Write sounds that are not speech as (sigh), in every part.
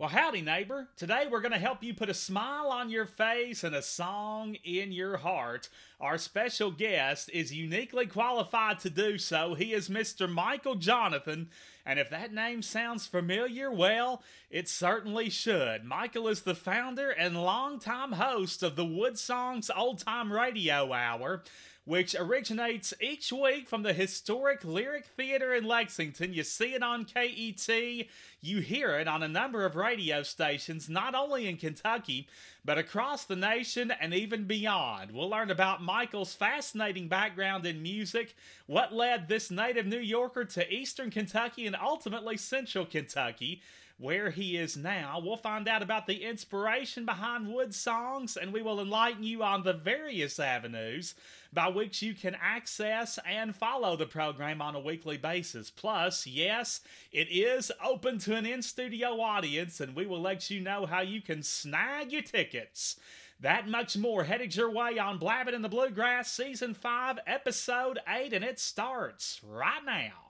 Well, howdy, neighbor. Today we're going to help you put a smile on your face and a song in your heart. Our special guest is uniquely qualified to do so. He is Mr. Michael Johnathon, and if that name sounds familiar, well, it certainly should. Michael is the founder and longtime host of the Wood Songs Old Time Radio Hour which originates each week from the historic Lyric Theater in Lexington. You see it on KET, you hear it on a number of radio stations, not only in Kentucky, but across the nation and even beyond. We'll learn about Michael's fascinating background in music, what led this native New Yorker to Eastern Kentucky and ultimately Central Kentucky where he is now. We'll find out about the inspiration behind Wood songs, and we will enlighten you on the various avenues by which you can access and follow the program on a weekly basis. Plus, yes, it is open to an in studio audience, and we will let you know how you can snag your tickets. That much more headed your way on Blabbing in the Bluegrass Season 5, Episode 8, and it starts right now.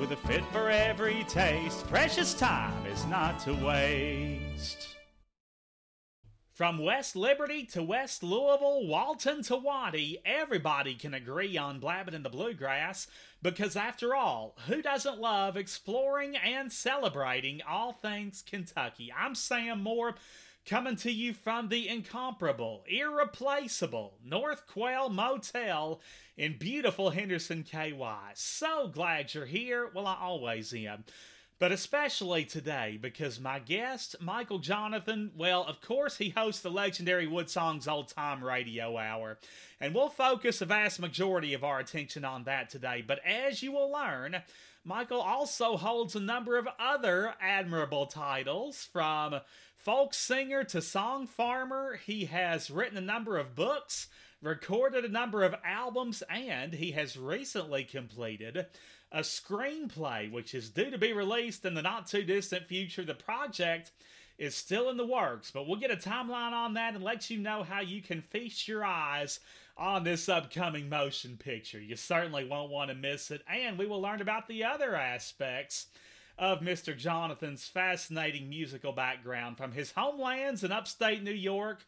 with a fit for every taste. Precious time is not to waste. From West Liberty to West Louisville, Walton to Waddy, everybody can agree on Blabbing in the Bluegrass because, after all, who doesn't love exploring and celebrating all things Kentucky? I'm Sam Moore coming to you from the incomparable, irreplaceable North Quail Motel in beautiful Henderson, KY. So glad you're here. Well, I always am. But especially today, because my guest, Michael Johnathon, well, of course, he hosts the legendary Wood Songs Old Time Radio Hour. And we'll focus a vast majority of our attention on that today. But as you will learn, Michael also holds a number of other admirable titles from folk singer to song farmer. He has written a number of books, recorded a number of albums, and he has recently completed a screenplay which is due to be released in the not too distant future. The project is still in the works, but we'll get a timeline on that and let you know how you can feast your eyes on this upcoming motion picture. You certainly won't want to miss it, and we will learn about the other aspects of Mr. Johnathon's fascinating musical background from his homelands in upstate New York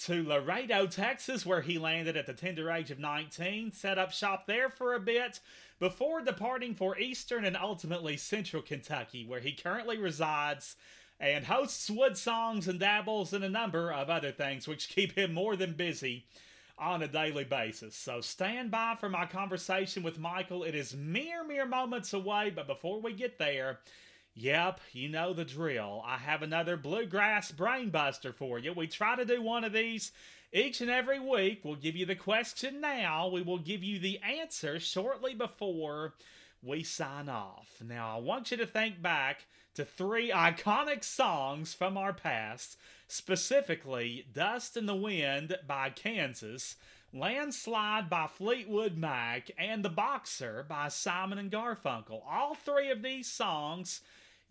to Laredo, Texas, where he landed at the tender age of 19, set up shop there for a bit before departing for eastern and ultimately central Kentucky, where he currently resides and hosts wood songs and dabbles in a number of other things which keep him more than busy on a daily basis. So stand by for my conversation with Michael. It is mere, mere moments away, but before we get there, Yep, you know the drill. I have another bluegrass brainbuster for you. We try to do one of these each and every week. We'll give you the question now. We will give you the answer shortly before we sign off. Now, I want you to think back to three iconic songs from our past, specifically Dust in the Wind by Kansas, Landslide by Fleetwood Mac, and The Boxer by Simon and Garfunkel. All three of these songs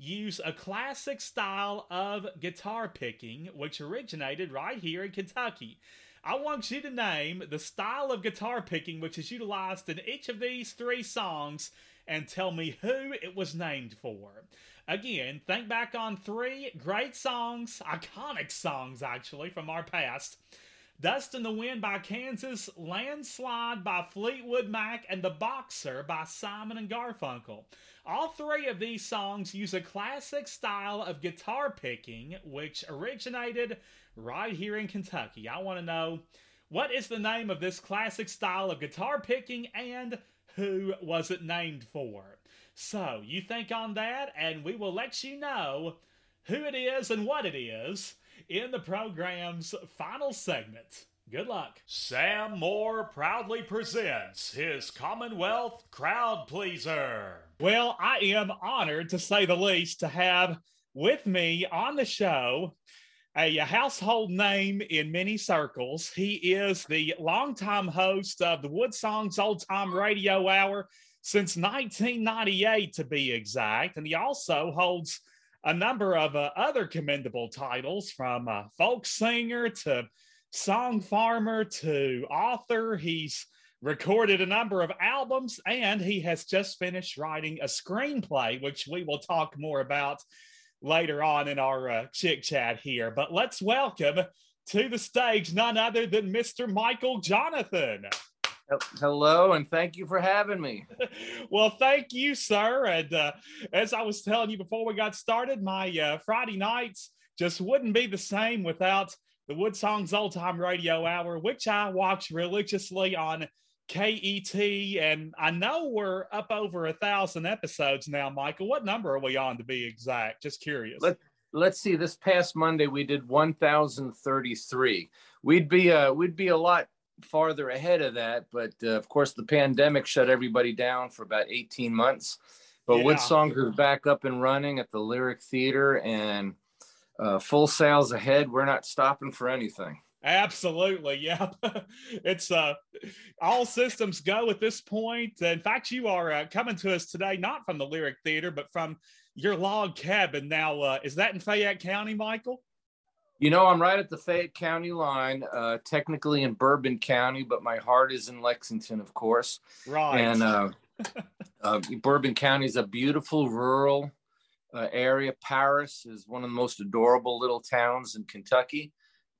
use a classic style of guitar picking, which originated right here in Kentucky. I want you to name the style of guitar picking which is utilized in each of these three songs and tell me who it was named for. Again, think back on three great songs, iconic songs actually, from our past. Dust in the Wind by Kansas, Landslide by Fleetwood Mac, and The Boxer by Simon and Garfunkel. All three of these songs use a classic style of guitar picking, which originated right here in Kentucky. I want to know what is the name of this classic style of guitar picking and who was it named for? So you think on that, and we will let you know who it is and what it is in the program's final segment. Good luck. Sam Moore proudly presents his Commonwealth Crowd Pleaser. Well, I am honored, to say the least, to have with me on the show a household name in many circles. He is the longtime host of the Wood Songs Old Time Radio Hour since 1998, to be exact. And he also holds a number of uh, other commendable titles from uh, folk singer to song farmer to author. He's recorded a number of albums and he has just finished writing a screenplay, which we will talk more about later on in our uh, chit chat here. But let's welcome to the stage none other than Mr. Michael Johnathon. Hello, and thank you for having me. (laughs) well, thank you, sir. And uh, as I was telling you before we got started, my uh, Friday nights just wouldn't be the same without the Wood Songs Old Time Radio Hour, which I watch religiously on KET. And I know we're up over a thousand episodes now, Michael. What number are we on to be exact? Just curious. Let, let's see. This past Monday, we did 1,033. We'd be, uh, we'd be a lot farther ahead of that, but uh, of course, the pandemic shut everybody down for about 18 months. But yeah. Wood Songs is back up and running at the Lyric Theater and uh, full sails ahead. We're not stopping for anything. Absolutely, (laughs) yeah. it's uh, all systems go at this point. In fact, you are uh, coming to us today, not from the Lyric Theater, but from your log cabin. Now, uh, is that in Fayette County, Michael? You know, I'm right at the Fayette County line, uh, technically in Bourbon County, but my heart is in Lexington, of course. Right. And uh, (laughs) uh, Bourbon County is a beautiful rural uh, area. Paris is one of the most adorable little towns in Kentucky,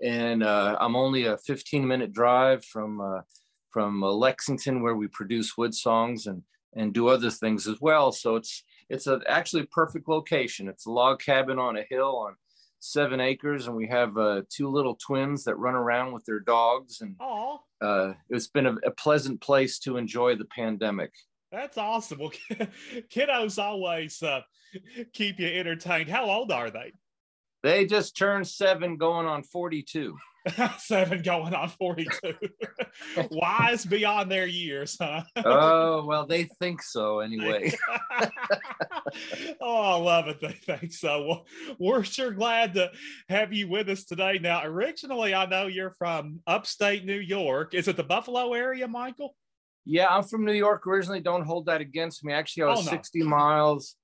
and uh, I'm only a 15 minute drive from uh, from uh, Lexington, where we produce wood songs and and do other things as well. So it's it's a actually a perfect location. It's a log cabin on a hill on seven acres, and we have uh, two little twins that run around with their dogs. And uh, it's been a, a pleasant place to enjoy the pandemic. That's awesome. Well, (laughs) kiddos always uh, keep you entertained. How old are they? They just turned seven, going on 42. (laughs) seven going on 42. (laughs) Wise beyond their years, huh? oh, well, they think so anyway. (laughs) oh, I love it. They think so. Well, we're sure glad to have you with us today. Now, originally, I know you're from upstate New York. Is it the Buffalo area, Michael? Yeah, I'm from New York originally. Don't hold that against me. Actually, I was oh, no. 60 miles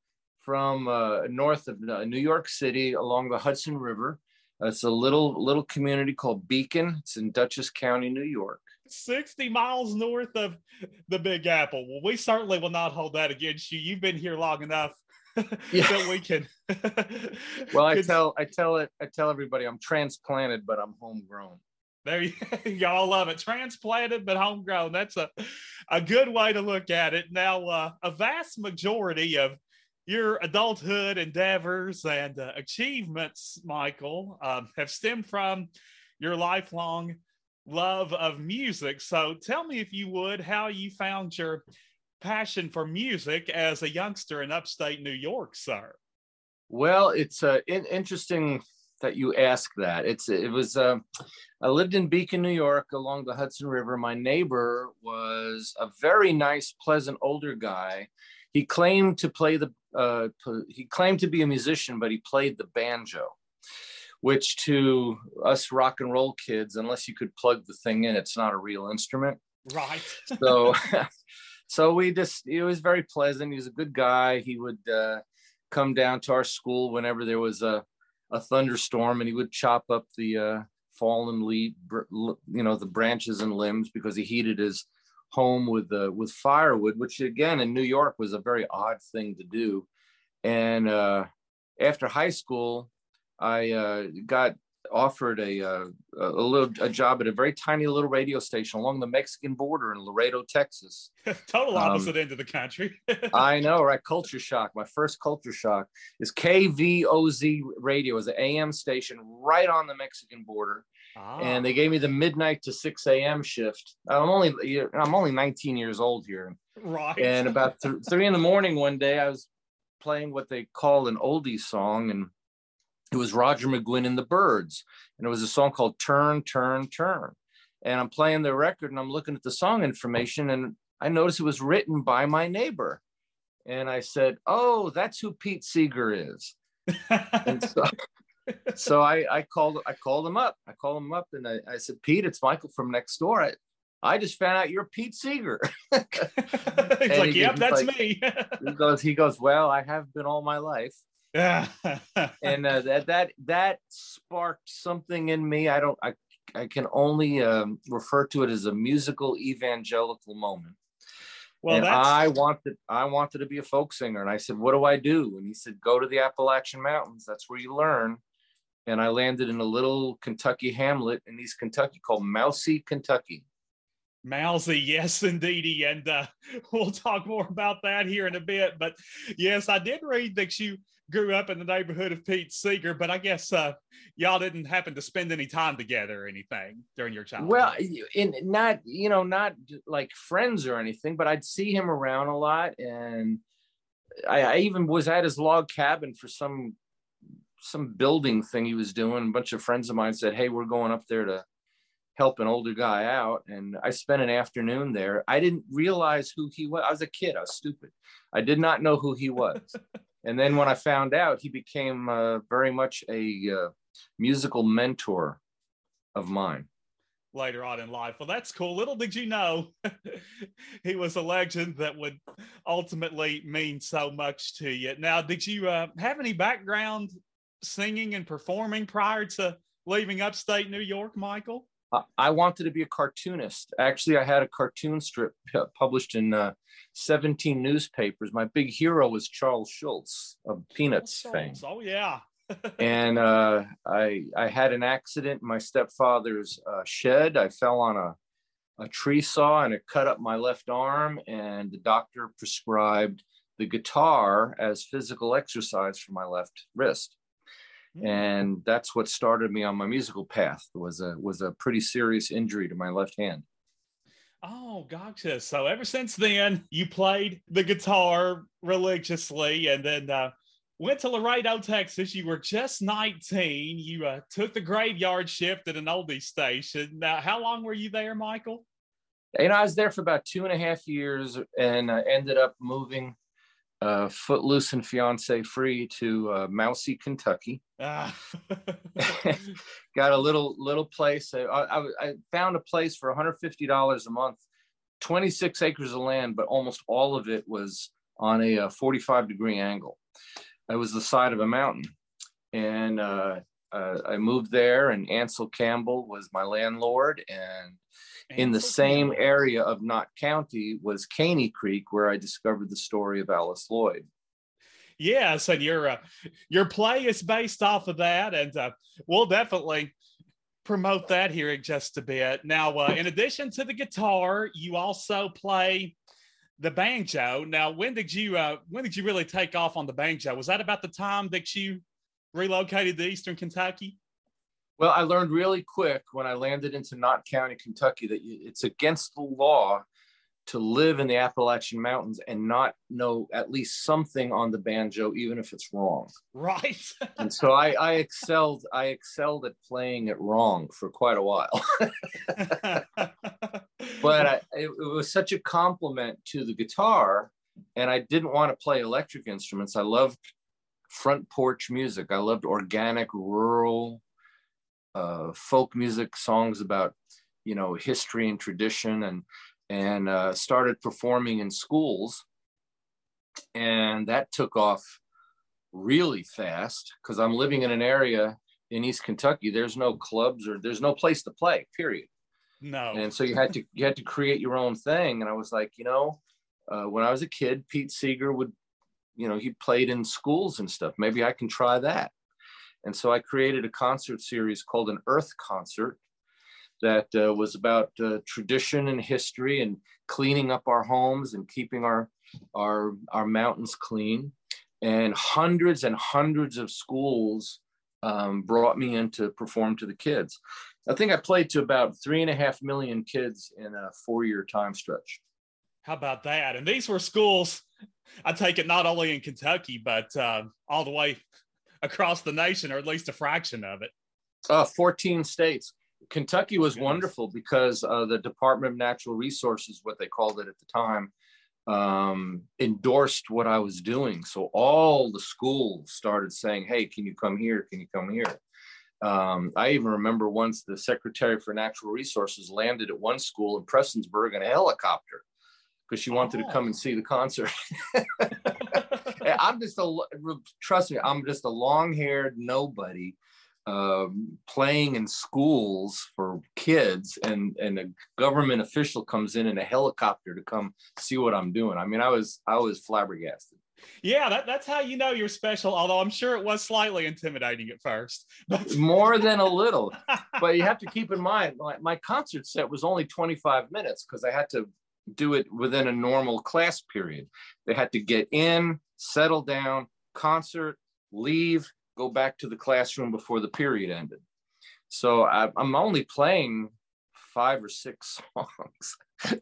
from uh, north of uh, New York City along the Hudson River. it's a little little community called Beacon. It's in Dutchess County, New York. 60 miles north of the Big Apple. Well, we certainly will not hold that against you. You've been here long enough (laughs) yeah. that we can. (laughs) well, I tell I tell it I tell everybody I'm transplanted, but I'm homegrown. There you (laughs) y'all love it. Transplanted but homegrown. That's a, a good way to look at it. Now, uh, a vast majority of your adulthood endeavors and uh, achievements, Michael, um, have stemmed from your lifelong love of music. So tell me, if you would, how you found your passion for music as a youngster in upstate New York, sir. Well, it's uh, in- interesting that you ask that. It's it was uh, I lived in Beacon, New York, along the Hudson River. My neighbor was a very nice, pleasant older guy. He claimed to play the uh, he claimed to be a musician, but he played the banjo, which to us rock and roll kids, unless you could plug the thing in, it's not a real instrument. Right. (laughs) so, (laughs) so we just he was very pleasant. He was a good guy. He would uh, come down to our school whenever there was a a thunderstorm and he would chop up the uh, fallen leaf, you know, the branches and limbs because he heated his home with the with firewood, which again in New York was a very odd thing to do. And uh, after high school, I uh, got offered a, a, uh, a little a job at a very tiny little radio station along the Mexican border in Laredo, Texas. (laughs) Total um, opposite um, end of the country. (laughs) I know, right? Culture shock. My first culture shock is KVOZ radio, is an AM station right on the Mexican border. Ah. And they gave me the midnight to 6 a.m. shift. I'm only I'm only 19 years old here. Right. And about th- (laughs) three in the morning one day, I was playing what they call an oldie song, and it was Roger McGuinn and the Byrds, and it was a song called "Turn, Turn, Turn." And I'm playing the record, and I'm looking at the song information, and I noticed it was written by my neighbor. And I said, "Oh, that's who Pete Seeger is." (laughs) and so, so I, I called I called him up. I called him up and I, I said, Pete, it's Michael from next door. I, I just found out you're Pete Seeger. (laughs) He's like, he, yep, that's like, me. (laughs) he goes, he goes, well, I have been all my life. Yeah. (laughs) and uh, that that that sparked something in me. I don't. I I can only um, refer to it as a musical evangelical moment. Well, and I wanted I wanted to be a folk singer, and I said, "What do I do?" And he said, "Go to the Appalachian Mountains. That's where you learn." And I landed in a little Kentucky hamlet in East Kentucky called Mousie, Kentucky. Mousie, yes, indeedy, and uh, (laughs) we'll talk more about that here in a bit. But yes, I did read that you grew up in the neighborhood of Pete Seeger, but I guess uh, y'all didn't happen to spend any time together or anything during your childhood. Well, in not you know not like friends or anything, but I'd see him around a lot, and I, I even was at his log cabin for some some building thing he was doing. A bunch of friends of mine said, "Hey, we're going up there to." help an older guy out and i spent an afternoon there i didn't realize who he was i was a kid i was stupid i did not know who he was (laughs) and then when I found out, he became uh, very much a uh, musical mentor of mine. Later on in life. Well, that's cool. Little did you know (laughs) he was a legend that would ultimately mean so much to you. Now, did you uh, have any background singing and performing prior to leaving upstate New York, Michael? I wanted to be a cartoonist. Actually, I had a cartoon strip published in uh, 17 newspapers. My big hero was Charles Schulz of Peanuts oh, fame. Oh yeah. (laughs) and uh, I I had an accident in my stepfather's uh, shed. I fell on a a tree saw and it cut up my left arm. And the doctor prescribed the guitar as physical exercise for my left wrist. Mm. And that's what started me on my musical path. Was a was a pretty serious injury to my left hand. Oh, gotcha. So ever since then, you played the guitar religiously, and then uh, went to Laredo, Texas. You were just 19. You uh, took the graveyard shift at an oldie station. Now, how long were you there, Michael? and I was there for about two and a half years, and I ended up moving uh, Footloose and Fiance Free to uh, Mousie, Kentucky. (laughs) Ah. (laughs) Got a little little place. I, I, I found a place for $150 a month, 26 acres of land, but almost all of it was on a, a uh, 45 degree angle. It was the side of a mountain. And uh, uh, I moved there, and Ansel Campbell was my landlord. And in the same area of Knott County was Caney Creek, where I discovered the story of Alice Lloyd. Yes, and your uh, your play is based off of that, and uh, we'll definitely promote that here in just a bit. Now, uh, in addition to the guitar, you also play the banjo. Now, when did you uh, when did you really take off on the banjo? Was that about the time that you relocated to Eastern Kentucky? Well, I learned really quick when I landed into Knott County, Kentucky, that it's against the law to live in the Appalachian Mountains and not know at least something on the banjo, even if it's wrong. Right. (laughs) and so I, I excelled. I excelled at playing it wrong for quite a while. (laughs) but I, it, it was such a compliment to the guitar, and I didn't want to play electric instruments. I loved front porch music. I loved organic, rural uh, folk music songs about you know history and tradition and and uh, started performing in schools. And that took off really fast because i'm living in an area in east kentucky. There's no clubs or there's no place to play period. No. And so you had to you had to create your own thing. And i was like you know uh, when i was a kid pete seeger would you know he played in schools and stuff maybe i can try that and so I created a concert series called an Earth Concert that uh, was about uh, tradition and history and cleaning up our homes and keeping our, our, our mountains clean. And hundreds and hundreds of schools um, brought me in to perform to the kids. I think I played to about three and a half million kids in a four year time stretch. How about that? And these were schools, I take it not only in Kentucky, but uh, all the way across the nation, or at least a fraction of it. Uh, 14 states. Kentucky was wonderful because uh, the Department of Natural Resources, what they called it at the time, um, endorsed what I was doing. So all the schools started saying, "Hey, can you come here? Can you come here?" Um, I even remember once the Secretary for Natural Resources landed at one school in Prestonsburg in a helicopter because she wanted oh. to come and see the concert. (laughs) I'm just a trust me, I'm just a long-haired nobody um, playing in schools for kids and and a government official comes in in a helicopter to come see what I'm doing. I mean, I was I was flabbergasted. Yeah, that, that's how you know you're special. Although I'm sure it was slightly intimidating at first. (laughs) More than a little, (laughs) but you have to keep in mind my, my concert set was only 25 minutes because I had to do it within a normal class period. They had to get in, settle down, concert, leave, go back to the classroom before the period ended. So I, I'm only playing five or six (laughs) songs.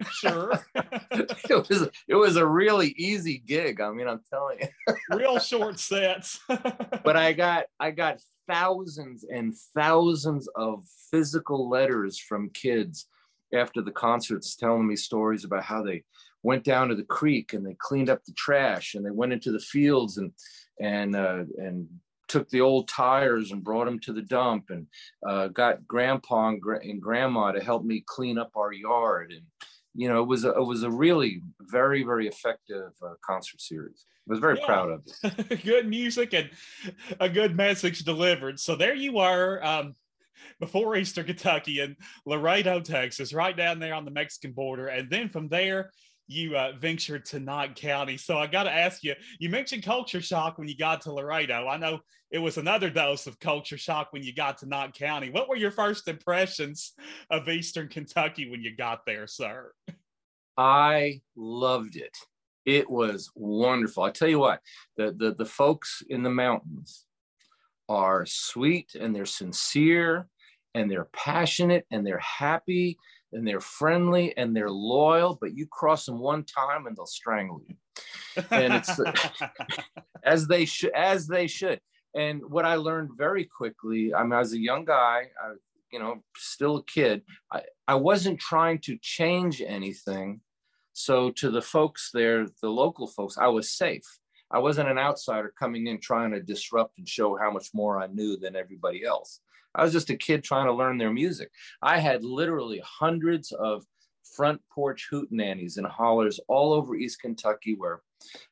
Sure. (laughs) it was it was a really easy gig. I mean, I'm telling you. (laughs) Real short sets. but I got I got thousands and thousands of physical letters from kids after the concerts telling me stories about how they went down to the creek and they cleaned up the trash and they went into the fields and and uh, and took the old tires and brought them to the dump and uh, got grandpa and, gra- and, grandma to help me clean up our yard. And you know it was a, it was a really very very effective uh, concert series. I was very yeah. proud of it. (laughs) Good music and a good message delivered. So there you are um, (laughs) before Eastern Kentucky and Laredo, Texas, right down there on the Mexican border. And then from there, you uh, ventured to Knott County. So I got to ask you, you mentioned culture shock when you got to Laredo. I know it was another dose of culture shock when you got to Knott County. What were your first impressions of Eastern Kentucky when you got there, sir? I loved it. It was wonderful. I tell you what, the, the, the folks in the mountains are sweet and they're sincere and they're passionate and they're happy and they're friendly and they're loyal, but you cross them one time and they'll strangle you. And it's (laughs) (laughs) as they should, as they should. And what I learned very quickly, I mean, as a young guy, I, you know, still a kid. I, I wasn't trying to change anything. So to the folks there, the local folks, I was safe. I wasn't an outsider coming in trying to disrupt and show how much more I knew than everybody else. I was just a kid trying to learn their music. I had literally hundreds of front porch hootenannies and hollers all over East Kentucky where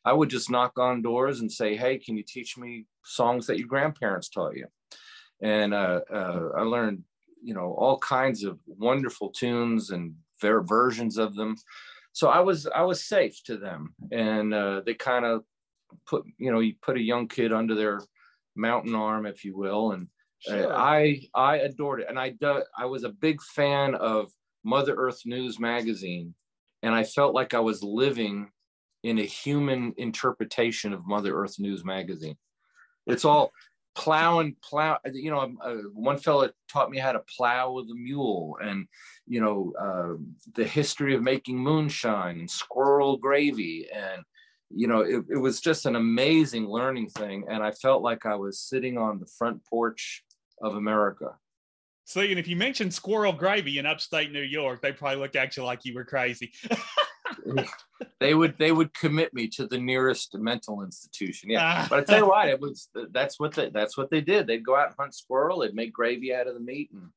I would just knock on doors and say, Hey, can you teach me songs that your grandparents taught you? And uh, uh, I learned, you know, all kinds of wonderful tunes and their versions of them. So I was I was safe to them, and uh, they kind of put you know you put a young kid under their mountain arm, if you will, and Sure. I I adored it, and I do, I was a big fan of Mother Earth News magazine, and I felt like I was living in a human interpretation of Mother Earth News magazine. It's all plow and plow. You know, uh, one fellow taught me how to plow with a mule, and you know uh, the history of making moonshine and squirrel gravy, and you know it, it was just an amazing learning thing. And I felt like I was sitting on the front porch of America. See, and if you mentioned squirrel gravy in upstate New York, they probably looked at you like you were crazy. (laughs) they would they would commit me to the nearest mental institution. Yeah, ah. but I tell you what, it was that's what they, that's what they did. They'd go out and hunt squirrel. They'd make gravy out of the meat, and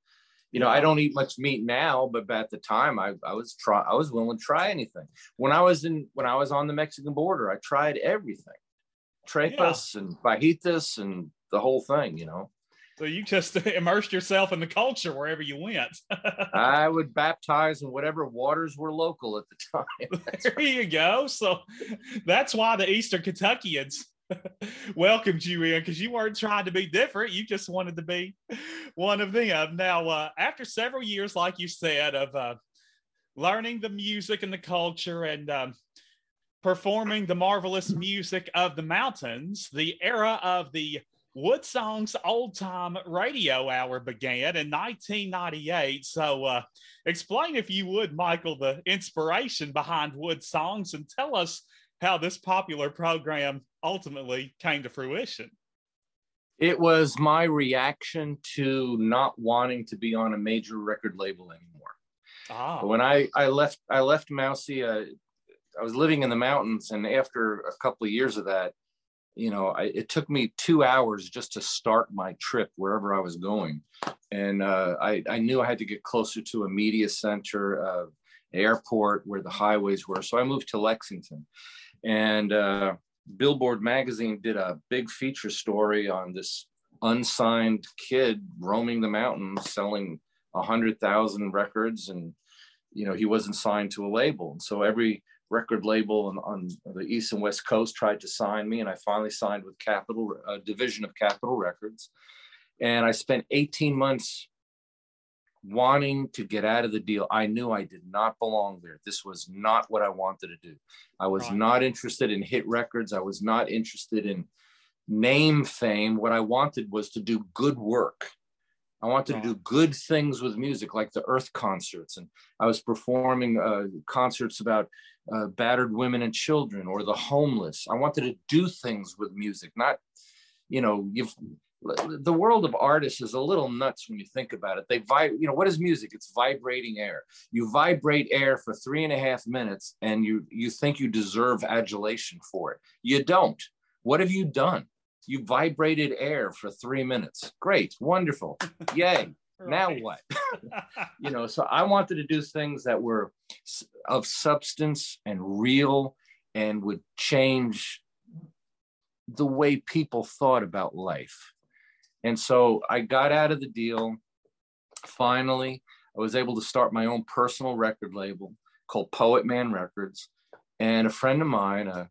you know, I don't eat much meat now, but at the time, I, I was try I was willing to try anything. When I was in when I was on the Mexican border, I tried everything, tripas yeah. and fajitas and the whole thing. You know. So you just (laughs) immersed yourself in the culture wherever you went. (laughs) I would baptize in whatever waters were local at the (laughs) time. there right. you go. So that's why the Eastern Kentuckians (laughs) welcomed you in because you weren't trying to be different. You just wanted to be one of them. Now, uh, after several years, like you said, of uh, learning the music and the culture and um, performing the marvelous music of the mountains, the era of the Wood Songs old time radio hour began in 1998. So, uh, explain, if you would, Michael, the inspiration behind Wood Songs and tell us how this popular program ultimately came to fruition. It was my reaction to not wanting to be on a major record label anymore. Ah. When I, I left I left Mousie, uh, I was living in the mountains, and after a couple of years of that, you know, I, it took me two hours just to start my trip wherever I was going, and uh, I, I knew I had to get closer to a media center, uh, airport where the highways were. So I moved to Lexington, and uh, Billboard magazine did a big feature story on this unsigned kid roaming the mountains selling a hundred thousand records, and you know he wasn't signed to a label, and so every record label on, on, the east and west coast tried to sign me and i finally signed with capitol a uh, division of capitol records. And i spent 18 months wanting to get out of the deal. I knew i did not belong there. This was not what i wanted to do. I was right. not interested in hit records. I was not interested in name fame. What i wanted was to do good work. I wanted to do good things with music, like the Earth concerts, and I was performing uh, concerts about uh, battered women and children or the homeless. I wanted to do things with music, not, you know, you've the world of artists is a little nuts when you think about it. They vibrate, you know, what is music? It's vibrating air. You vibrate air for three and a half minutes and you you think you deserve adulation for it. You don't. What have you done? You vibrated air for three minutes. Great, wonderful. (laughs) Yay. Right. Now what? (laughs) you know, so I wanted to do things that were of substance and real and would change the way people thought about life. And so I got out of the deal. Finally, I was able to start my own personal record label called Poet Man Records. And a friend of mine, a,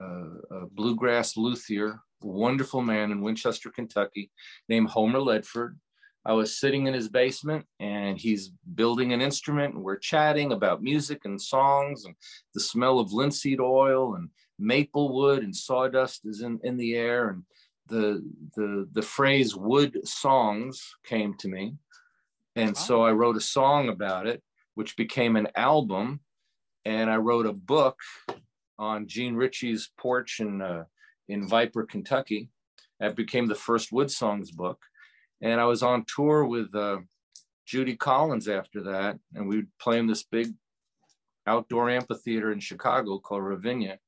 a, a bluegrass luthier, wonderful man in Winchester, Kentucky, named Homer Ledford, I was sitting in his basement and he's building an instrument and we're chatting about music and songs and the smell of linseed oil and maple wood and sawdust is in, in the air and the the the phrase wood songs came to me. And so I wrote a song about it which became an album. And I wrote a book on Jean Ritchie's porch in uh, in Viper, Kentucky. That became the first Wood Songs book. And I was on tour with uh, Judy Collins after that, and we'd play in this big outdoor amphitheater in Chicago called Ravinia.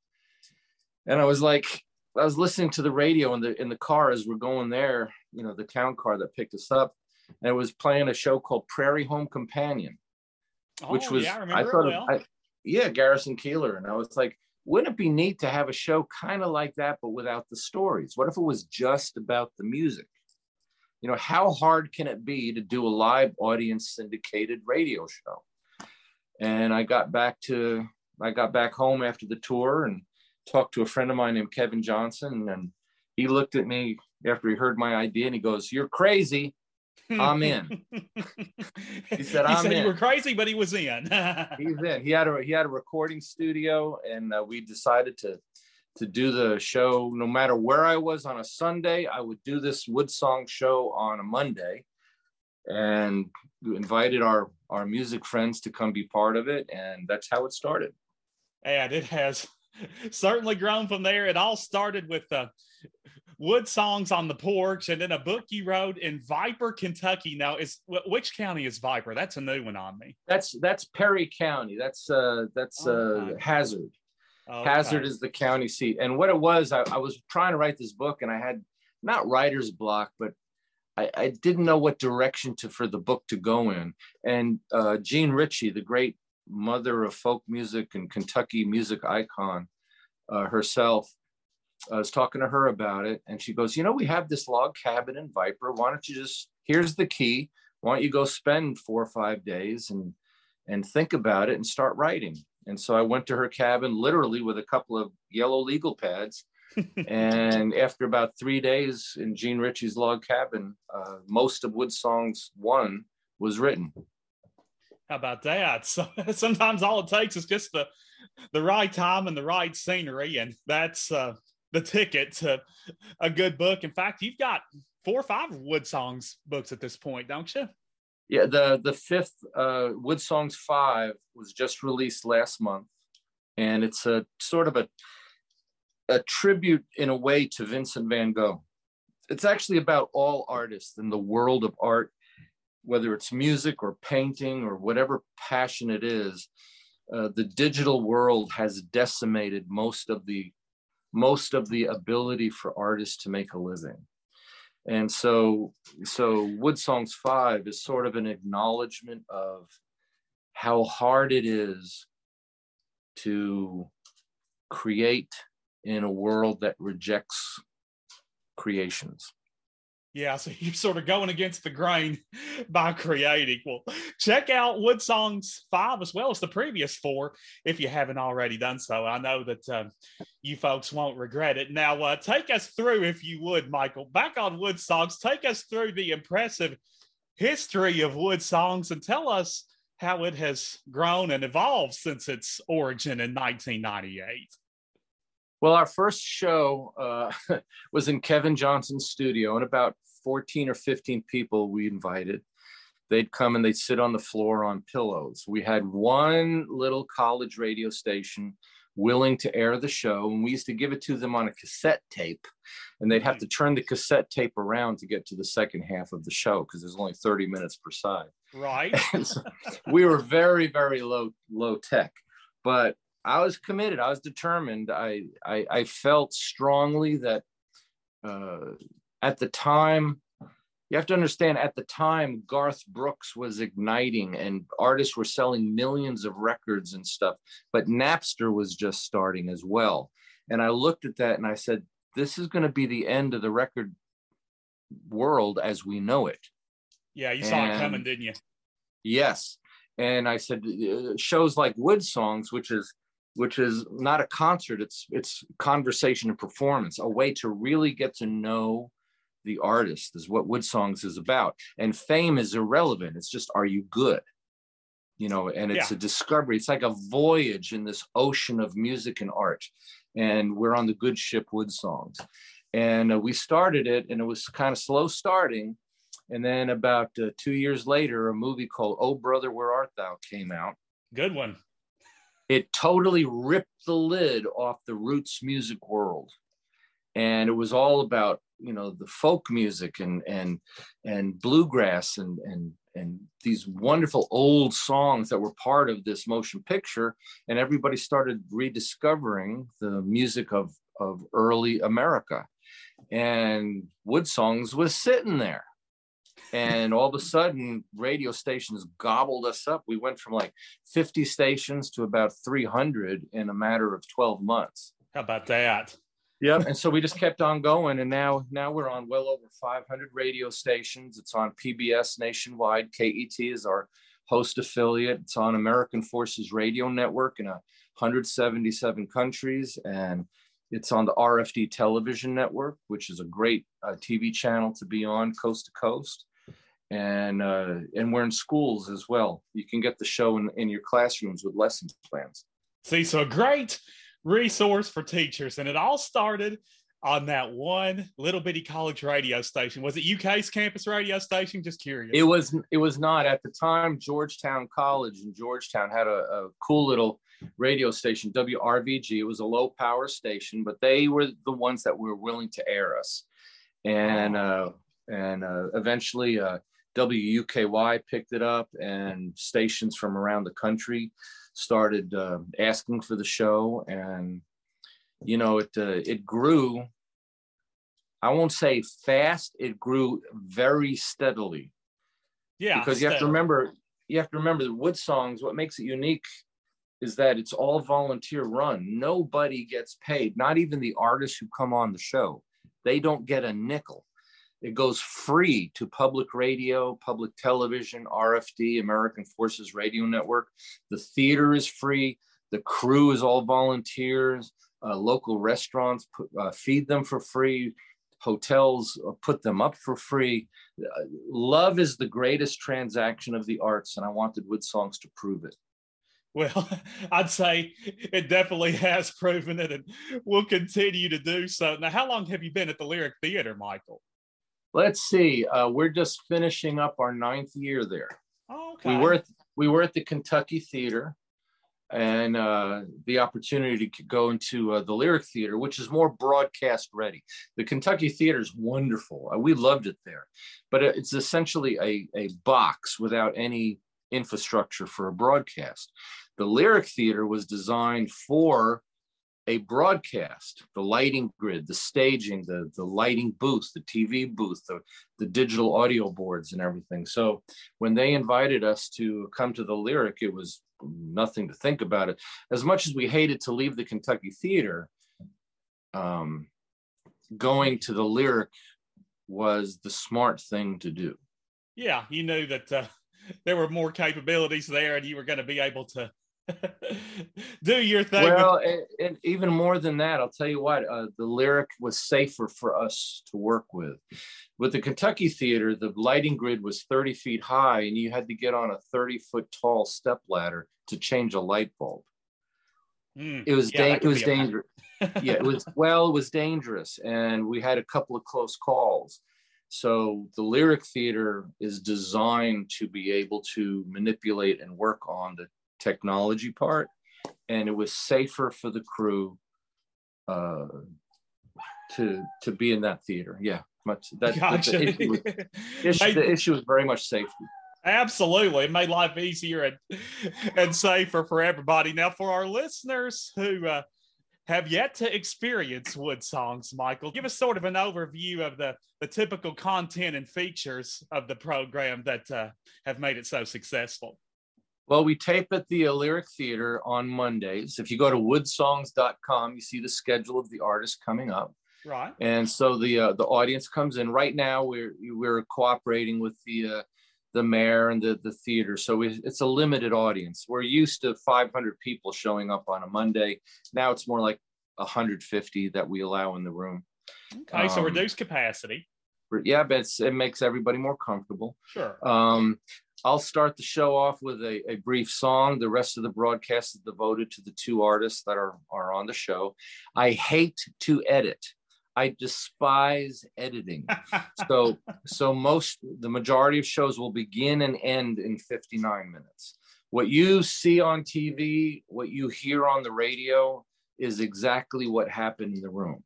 And I was like, I was listening to the radio in the in the car as we're going there, you know, the town car that picked us up, and it was playing a show called Prairie Home Companion, oh, which was yeah, I, I thought well. of, I, yeah, Garrison Keillor, and I was like, wouldn't it be neat to have a show kind of like that, but without the stories? What if it was just about the music? you know, how hard can it be to do a live audience syndicated radio show? And I got back to, I got back home after the tour and talked to a friend of mine named Kevin Johnson. And he looked at me after he heard my idea and he goes, You're crazy. I'm in. (laughs) he said, "I'm he said in." You were crazy, but he was in. (laughs) He's in. He had a he had a recording studio, and uh, we decided to to do the show no matter where I was on a Sunday. I would do this Wood Song show on a Monday and invited our, our music friends to come be part of it. And that's how it started. And it has certainly grown from there. It all started with uh, wood songs on the porch and then a book you wrote in Viper, Kentucky. Now, is which county is Viper? That's a new one on me. That's that's Perry County. That's uh that's uh Hazard. Okay. Hazard is the county seat. And what it was, I, I, was trying to write this book and I had not writer's block, but I, I didn't know what direction to for the book to go in. And uh, Jean Ritchie, the great mother of folk music and Kentucky music icon uh, herself, I was talking to her about it. And she goes, You know, we have this log cabin in Viper. Why don't you just, here's the key. Why don't you go spend four or five days and and think about it and start writing? And so I went to her cabin literally with a couple of yellow legal pads. (laughs) and after about three days in Jean Ritchie's log cabin, uh, most of Wood Songs one was written. How about that? (laughs) So, sometimes all it takes is just the the right time and the right scenery, and that's uh, the ticket to a good book. In fact, you've got four or five Wood Songs books at this point, don't you? Yeah, the the fifth uh, Wood Songs Five was just released last month, and it's a sort of a a tribute in a way to Vincent Van Gogh. It's actually about all artists in the world of art, whether it's music or painting or whatever passion it is. Uh, the digital world has decimated most of the most of the ability for artists to make a living and so so wood songs 5 is sort of an acknowledgement of how hard it is to create in a world that rejects creations yeah, so (laughs) you're sort of going against the grain (laughs) by creating. Well, check out Wood Songs 5 as well as the previous four if you haven't already done so. I know that um, you folks won't regret it. Now, uh, take us through, if you would, Michael, back on Wood Songs, take us through the impressive history of Wood Songs and tell us how it has grown and evolved since its origin in 1998. Well, our first show uh, (laughs) was in Kevin Johnson's studio, and about 14 or 15 people we invited. They'd come and they'd sit on the floor on pillows. We had one little college radio station willing to air the show, and we used to give it to them on a cassette tape, and they'd have to turn the cassette tape around to get to the second half of the show because there's only 30 minutes per side. Right. (laughs) so we were very, very low, low tech, but I was committed. I was determined. I I, I felt strongly that uh, at the time, you have to understand at the time, Garth Brooks was igniting and artists were selling millions of records and stuff, but Napster was just starting as well. And I looked at that and I said, this is going to be the end of the record world as we know it. Yeah, you saw and, it coming, didn't you? Yes. And I said, uh, shows like Wood Songs, which is which is not a concert it's it's conversation and performance a way to really get to know the artist is what wood songs is about. And fame is irrelevant it's just are you good? You know and it's yeah. a discovery it's like a voyage in this ocean of music and art. And we're on the good ship wood songs. And uh, we started it and it was kind of slow starting. And then about uh, two years later a movie called oh brother where art thou came out. Good one it totally ripped the lid off the roots music world. And it was all about you know the folk music and and and bluegrass and and and these wonderful old songs that were part of this motion picture. And everybody started rediscovering the music of of early america. And wood songs was sitting there and all of a sudden radio stations gobbled us up. We went from like 50 stations to about 300 in a matter of 12 months. How about that? Yep. (laughs) And so we just kept on going and now now we're on well over 500 radio stations. It's on pbs nationwide. Ket is our host affiliate. It's on american forces radio network in 177 countries and it's on the rfd television network which is a great uh, tv channel to be on coast to coast and uh, and we're in schools as well. You can get the show in, in your classrooms with lesson plans. See, so a great resource for teachers, and it all started on that one little bitty college radio station. Was it UK's campus radio station? Just curious. It was. It was not at the time. Georgetown College in Georgetown had a, a cool little radio station, WRVG. It was a low power station, but they were the ones that were willing to air us, and uh, and uh, eventually. Uh, WUKY picked it up, and stations from around the country started uh, asking for the show, and you know it uh, it grew. I won't say fast; it grew very steadily. Yeah, because you have to remember, you have to remember the Wood Songs. What makes it unique is that it's all volunteer run. Nobody gets paid, not even the artists who come on the show. They don't get a nickel. It goes free to public radio, public television, RFD, American Forces Radio Network. The theater is free. The crew is all volunteers. Uh, local restaurants put, uh, feed them for free. Hotels uh, put them up for free. Uh, love is the greatest transaction of the arts, and I wanted Wood Songs to prove it. Well, (laughs) I'd say it definitely has proven it and will continue to do so. Now, how long have you been at the Lyric Theater, Michael? Let's see. Uh, we're just finishing up our ninth year there. Okay. We were at, we were at the Kentucky Theater, and uh, the opportunity to go into uh, the Lyric Theater, which is more broadcast ready. The Kentucky Theater is wonderful. Uh, we loved it there, but it's essentially a, a box without any infrastructure for a broadcast. The Lyric Theater was designed for a broadcast, the lighting grid, the staging, the, the lighting booth, the TV booth, the, the digital audio boards and everything. So when they invited us to come to the Lyric, it was nothing to think about it. As much as we hated to leave the Kentucky Theater, um, going to the Lyric was the smart thing to do. Yeah, you knew that uh, there were more capabilities there and you were going to be able to (laughs) do your thing. Well, and, and, even more than that, I'll tell you what, uh, the lyric was safer for us to work with. With the Kentucky Theater, the lighting grid was 30 feet high, and you had to get on a 30 foot tall step ladder to change a light bulb. Mm, it was yeah, da- it was dangerous. yeah, it was (laughs) well, it was dangerous, and we had a couple of close calls. So the lyric theater is designed to be able to manipulate and work on the technology part, and it was safer for the crew uh, to to be in that theater. Yeah, much that, gotcha. the, issue was, (laughs) issue, the issue was very much safety. Absolutely. It made life easier and, and safer for everybody. Now, for our listeners who uh, have yet to experience Wood Songs, Michael, give us sort of an overview of the, the typical content and features of the program that uh, have made it so successful. Well, we tape at the Lyric Theater on Mondays. If you go to woodsongs.com, you see the schedule of the artists coming up. Right. And so the uh, the audience comes in. Right now, we're we're cooperating with the uh, the mayor and the the theater, so we, it's a limited audience. We're used to 500 people showing up on a Monday. Now it's more like 150 that we allow in the room. Okay, um, so reduced capacity. Yeah, but it makes everybody more comfortable. Sure. Um, I'll start the show off with a, a, brief song. The rest of the broadcast is devoted to the two artists that are, are on the show. I hate to edit. I despise editing. (laughs) so so most the majority of shows will begin and end in 59 minutes. What you see on TV, what you hear on the radio is exactly what happened in the room.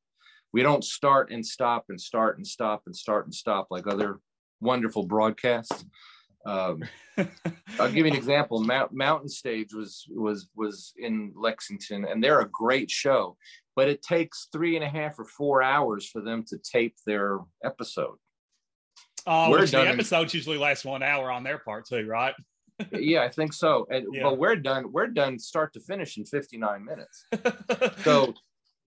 We don't start and stop and start and stop and start and stop like other wonderful broadcasts. Um, (laughs) I'll give you an example. Mount, Mountain Stage was was was in Lexington, and they're a great show, but it takes three and a half or four hours for them to tape their episode. Oh, uh, the episodes in, usually last one hour on their part too, right? (laughs) yeah, I think so. And yeah. but we're done. We're done start to finish in 59 minutes. (laughs) so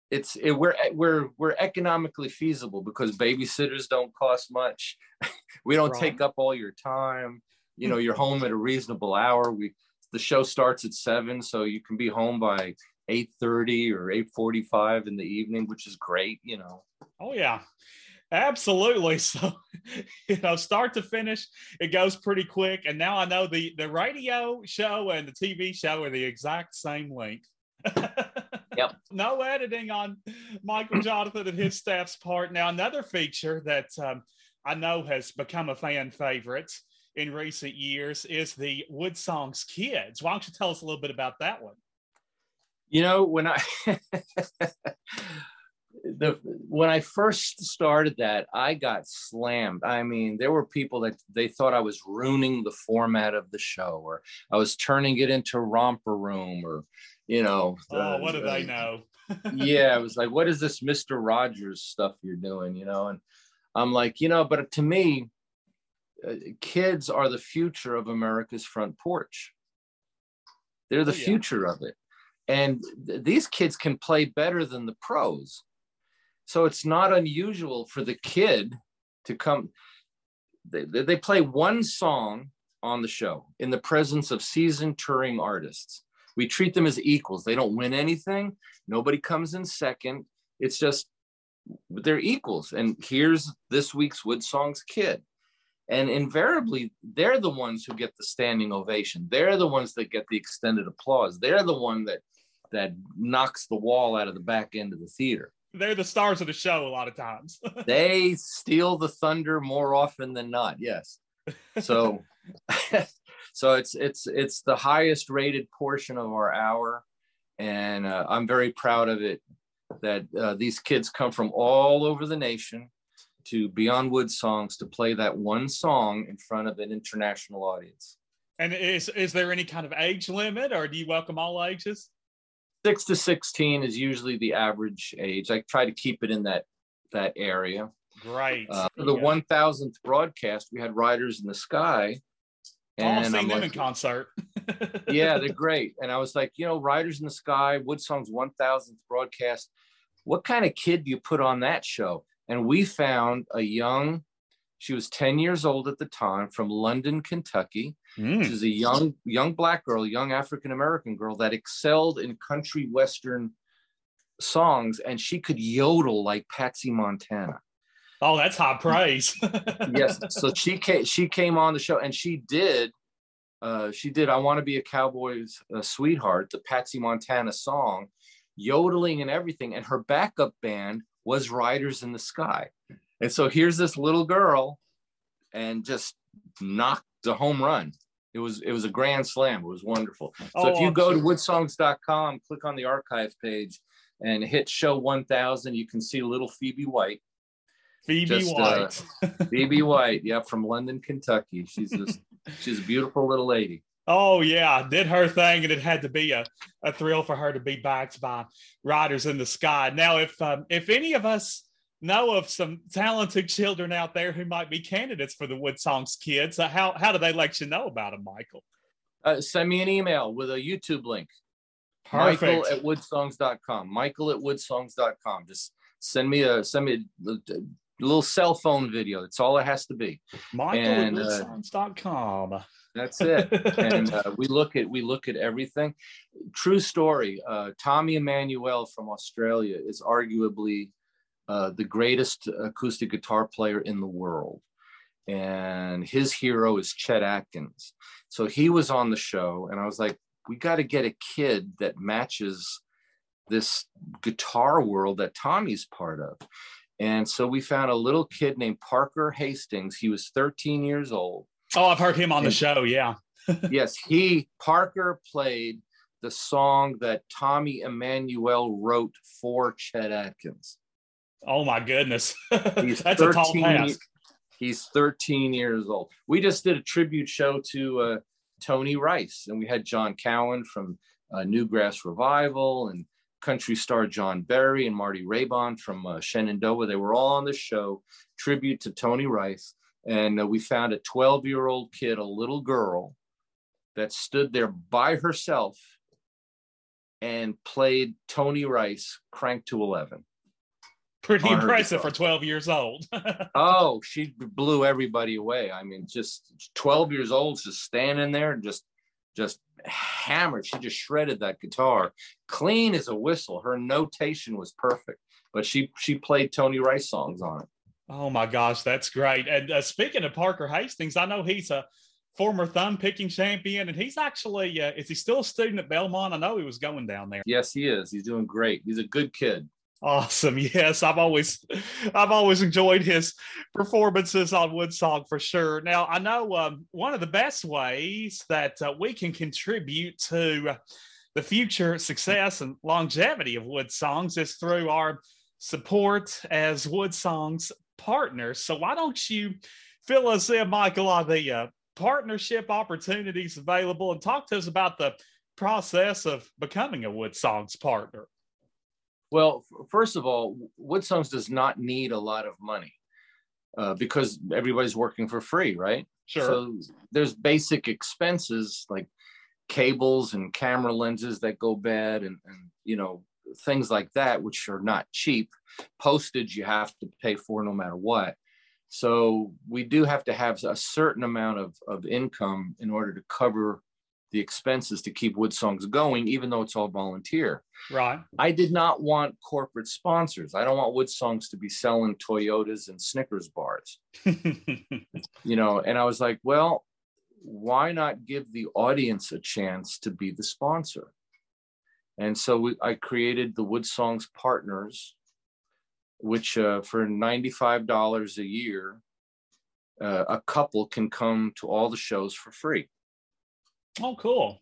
it's it, we're eh, we're we're economically feasible because babysitters don't cost much. (laughs) we don't right. take up all your time. You hmm. know, you're home at a reasonable hour. We the show starts at seven, so you can be home by eight thirty or eight forty five in the evening, which is great. You know. Oh yeah, absolutely. (laughs) So you know, start to finish, it goes pretty quick. And now I know the the radio show and the TV show are the exact same length. Yep. (laughs) no editing on Michael Johnathon and his staff's part. Now, another feature that um, I know has become a fan favorite in recent years is the Wood Songs Kids. Why don't you tell us a little bit about that one? You know, when I (laughs) the when I first started that, I got slammed. I mean, there were people that they thought I was ruining the format of the show, or I was turning it into romper room, or you know. Oh, what do they know? (laughs) yeah, it was like, what is this Mister Rogers stuff you're doing? You know, and I'm like, you know, but to me, uh, kids are the future of America's front porch. They're the oh, yeah. future of it. And th- these kids can play better than the pros. So it's not unusual for the kid to come. They, they play one song on the show in the presence of seasoned touring artists. We treat them as equals. They don't win anything. Nobody comes in second. It's just they're equals. And here's this week's Wood Songs kid. and invariably they're the ones who get the standing ovation they're the ones that get the extended applause they're the one that that knocks the wall out of the back end of the theater they're the stars of the show a lot of times (laughs) they steal the thunder more often than not yes so (laughs) so it's it's it's the highest rated portion of our hour and uh, i'm very proud of it that uh, these kids come from all over the nation to Beyond Wood Songs to play that one song in front of an international audience. And is is there any kind of age limit, or do you welcome all ages? Six to sixteen is usually the average age. I try to keep it in that that area. Right. Uh, for the one thousandth broadcast, we had Riders in the Sky. And them like, in concert. (laughs) yeah, they're great. And I was like, you know, Riders in the Sky, Wood Song's one thousandth broadcast. What kind of kid do you put on that show? And we found a young, she was 10 years old at the time from London, Kentucky. Mm. She's a young, young black girl, young African American girl that excelled in country Western songs and she could yodel like Patsy Montana. Oh, that's high praise. (laughs) yes. So she came, she came on the show and she did uh, she did I Want to Be a Cowboy's uh, Sweetheart, the Patsy Montana song, yodeling and everything. And her backup band was Riders in the Sky. And so here's this little girl and just knocked a home run. It was it was a grand slam. It was wonderful. So oh, if you go to woodsongs.com, click on the archive page and hit show 1000, you can see little Phoebe White. Phoebe just, uh, White. Uh, Phoebe (laughs) White, yeah, from London, Kentucky. She's just she's a beautiful little lady. Oh yeah, did her thing, and it had to be a, a thrill for her to be backed by riders in the sky. Now, if um, if any of us know of some talented children out there who might be candidates for the Wood Songs Kids, uh, how how do they let you know about them, Michael? Uh, send me an email with a YouTube link. Perfect. Michael at woodsongs.com. Michael at woodsongs.com. Just send me a send me a, a little cell phone video. That's all it has to be. Michael and, at Uh, that's it. (laughs) and uh, we look at we look at everything. True story. Uh, Tommy Emmanuel from Australia is arguably uh, the greatest acoustic guitar player in the world, and his hero is Chet Atkins. So he was on the show, and I was like, we got to get a kid that matches this guitar world that Tommy's part of. And so we found a little kid named Parker Hastings. He was 13 years old Oh, I've heard him on the show. Yeah. (laughs) yes, he Parker played the song that Tommy Emmanuel wrote for Chet Atkins. Oh my goodness, (laughs) he's that's 13, a tall task. He's 13 years old. We just did a tribute show to uh, Tony Rice, and we had John Cowan from uh, New Grass Revival and country star John Berry and Marty Raybon from uh, Shenandoah. They were all on the show, tribute to Tony Rice. And uh, we found a 12 year old kid, a little girl, that stood there by herself and played Tony Rice Crank to 11. Pretty impressive for 12 years old. (laughs) oh, she blew everybody away. I mean, just 12 years old, just standing there and just, just hammered. She just shredded that guitar, clean as a whistle. Her notation was perfect, but she she played Tony Rice songs on it. Oh my gosh, that's great. And uh, speaking of Parker Hastings, I know he's a former thumb picking champion, and he's actually uh, is he still a student at Belmont? I know he was going down there. Yes, he is. He's doing great. He's a good kid. Awesome. (laughs) Yes, I've always I've always enjoyed his performances on Woodsong for sure. Now, I know um, one of the best ways that uh, we can contribute to the future success and longevity of Wood Songs is through our support as Wood Songs partners. So why don't you fill us in, Michael, on the uh, partnership opportunities available and talk to us about the process of becoming a Wood Songs partner? Well, first of all, Wood Songs does not need a lot of money uh, because everybody's working for free, right? Sure. So there's basic expenses like cables and camera lenses that go bad and, and you know things like that, which are not cheap. Postage you have to pay for no matter what. So we do have to have a certain amount of, of income in order to cover the expenses to keep Wood Songs going, even though it's all volunteer. Right. I did not want corporate sponsors. I don't want Wood Songs to be selling Toyotas and Snickers bars. (laughs) you know, and I was like, well, why not give the audience a chance to be the sponsor? And so we, I created the Wood Songs Partners, which uh, for $95 a year, uh, a couple can come to all the shows for free. Oh, cool.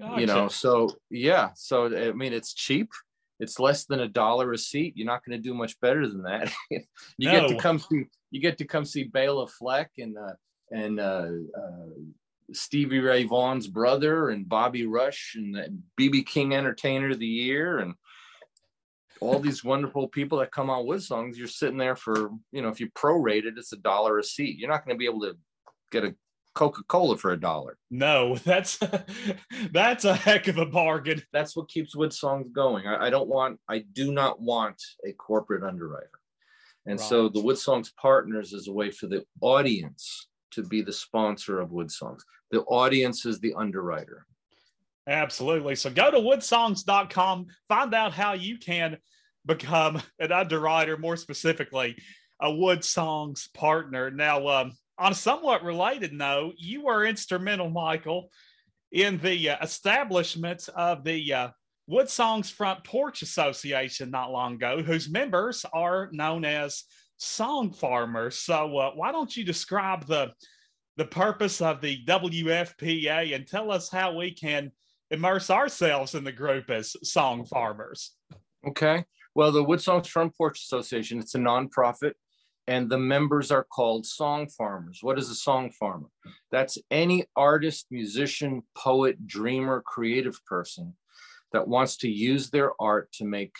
Gotcha. You know, so yeah, so I mean, it's cheap. It's less than a dollar a seat. You're not going to do much better than that. (laughs) you no. get to come see. You get to come see Bela Fleck and uh, and uh, uh, Stevie Ray Vaughan's brother and Bobby Rush and BB King Entertainer of the Year and all these wonderful people that come on Wood Songs. You're sitting there for you know if you prorate it, it's a dollar a seat. You're not going to be able to get a Coca-Cola for a dollar. No, (laughs) that's that's a heck of a bargain. That's what keeps Wood Songs going. I, I don't want, I do not want a corporate underwriter. And right. so the Wood Songs Partners is a way for the audience to be the sponsor of Wood Songs. The audience is the underwriter. Absolutely. So go to woodsongs.com, find out how you can become an underwriter, more specifically, a Wood Songs partner. Now, um, on a somewhat related note, you were instrumental, Michael, in the uh, establishment of the uh, Wood Songs Front Porch Association not long ago, whose members are known as song farmers. So, uh, why don't you describe the the purpose of the WFPA and tell us how we can immerse ourselves in the group as song farmers? Okay. Well, the Wood Songs Front Porch Association, it's a nonprofit and the members are called song farmers. What is a song farmer? That's any artist, musician, poet, dreamer, creative person that wants to use their art to make